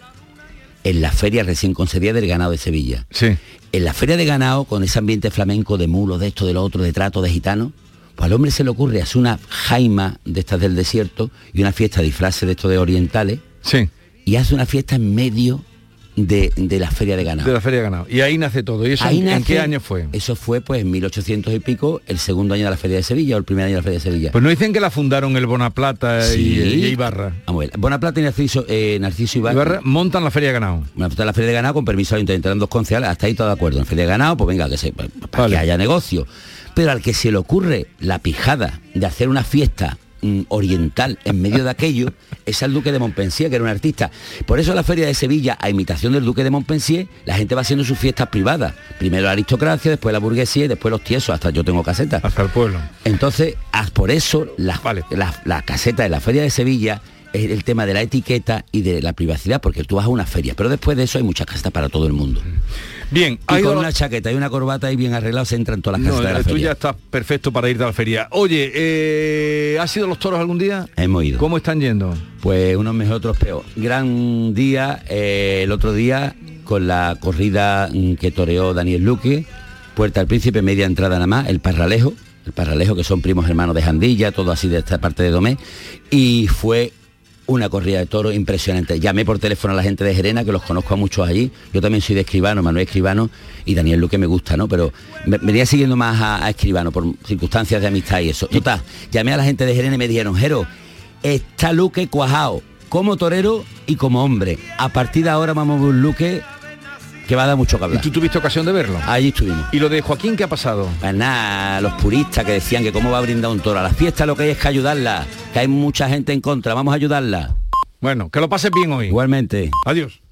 en la feria recién concedida del ganado de Sevilla. Sí. En la feria de ganado, con ese ambiente flamenco de mulos, de esto, de lo otro, de trato, de gitano, pues al hombre se le ocurre hacer una jaima de estas del desierto y una fiesta de disfraces de esto de orientales. Sí. Y hace una fiesta en medio de, de la feria de ganado. de la feria de ganado y ahí nace todo y eso Ahí en, qué año fue Eso fue pues en 1800 y pico, el segundo año de la feria de Sevilla o el primer año de la feria de Sevilla. pues no dicen que la fundaron el Bonaplata y, Sí. y Ibarra Vamos a ver, Bonaplata y Narciso, eh, Narciso Ibarra, Ibarra montan la feria de ganado en la feria de ganado con permiso del eran dos concejales, hasta ahí todo de acuerdo. En feria de ganado, pues venga, que se, para que haya negocio. Pero al que se le ocurre la pijada de hacer una fiesta oriental en medio de aquello es al duque de Montpensier, que era un artista. Por eso la feria de Sevilla, a imitación del duque de Montpensier, la gente va haciendo sus fiestas privadas. Primero la aristocracia, después la burguesía y después los tiesos, hasta yo tengo caseta. Hasta el pueblo. Entonces, ah, por eso la, la, la caseta de la feria de Sevilla es el tema de la etiqueta y de la privacidad, porque tú vas a una feria, pero después de eso hay muchas casetas para todo el mundo. Bien, y con una chaqueta y una corbata y bien arreglado se entran todas las No, casetas de la tú feria. ya estás perfecto para irte a la feria. Oye, eh, ¿has ido a los toros algún día? Hemos ido. ¿Cómo están yendo? Pues unos mejor, otros peor. Gran día, eh, el otro día, con la corrida mm, que toreó Daniel Luque, Puerta al Príncipe, media entrada nada más, el Parralejo, el Parralejo, que son primos hermanos de Jandilla, todo así de esta parte de Domé, y fue una corrida de toros impresionante. Llamé por teléfono a la gente de Gerena, que los conozco a muchos allí. Yo también soy de Escribano, Manuel Escribano, y Daniel Luque me gusta, ¿no? Pero me venía siguiendo más a, a Escribano por circunstancias de amistad y eso. Total, llamé a la gente de Gerena y me dijeron, Jero, está Luque cuajao, como torero y como hombre. A partir de ahora vamos a ver un Luque que va a dar mucho que hablar. ¿Y tú tuviste ocasión de verlo? Allí estuvimos. ¿Y lo de Joaquín qué ha pasado? Pues nada, los puristas que decían que cómo va a brindar un toro. A la fiesta lo que hay es que ayudarla, que hay mucha gente en contra, vamos a ayudarla. Bueno, que lo pases bien hoy. Igualmente. Adiós.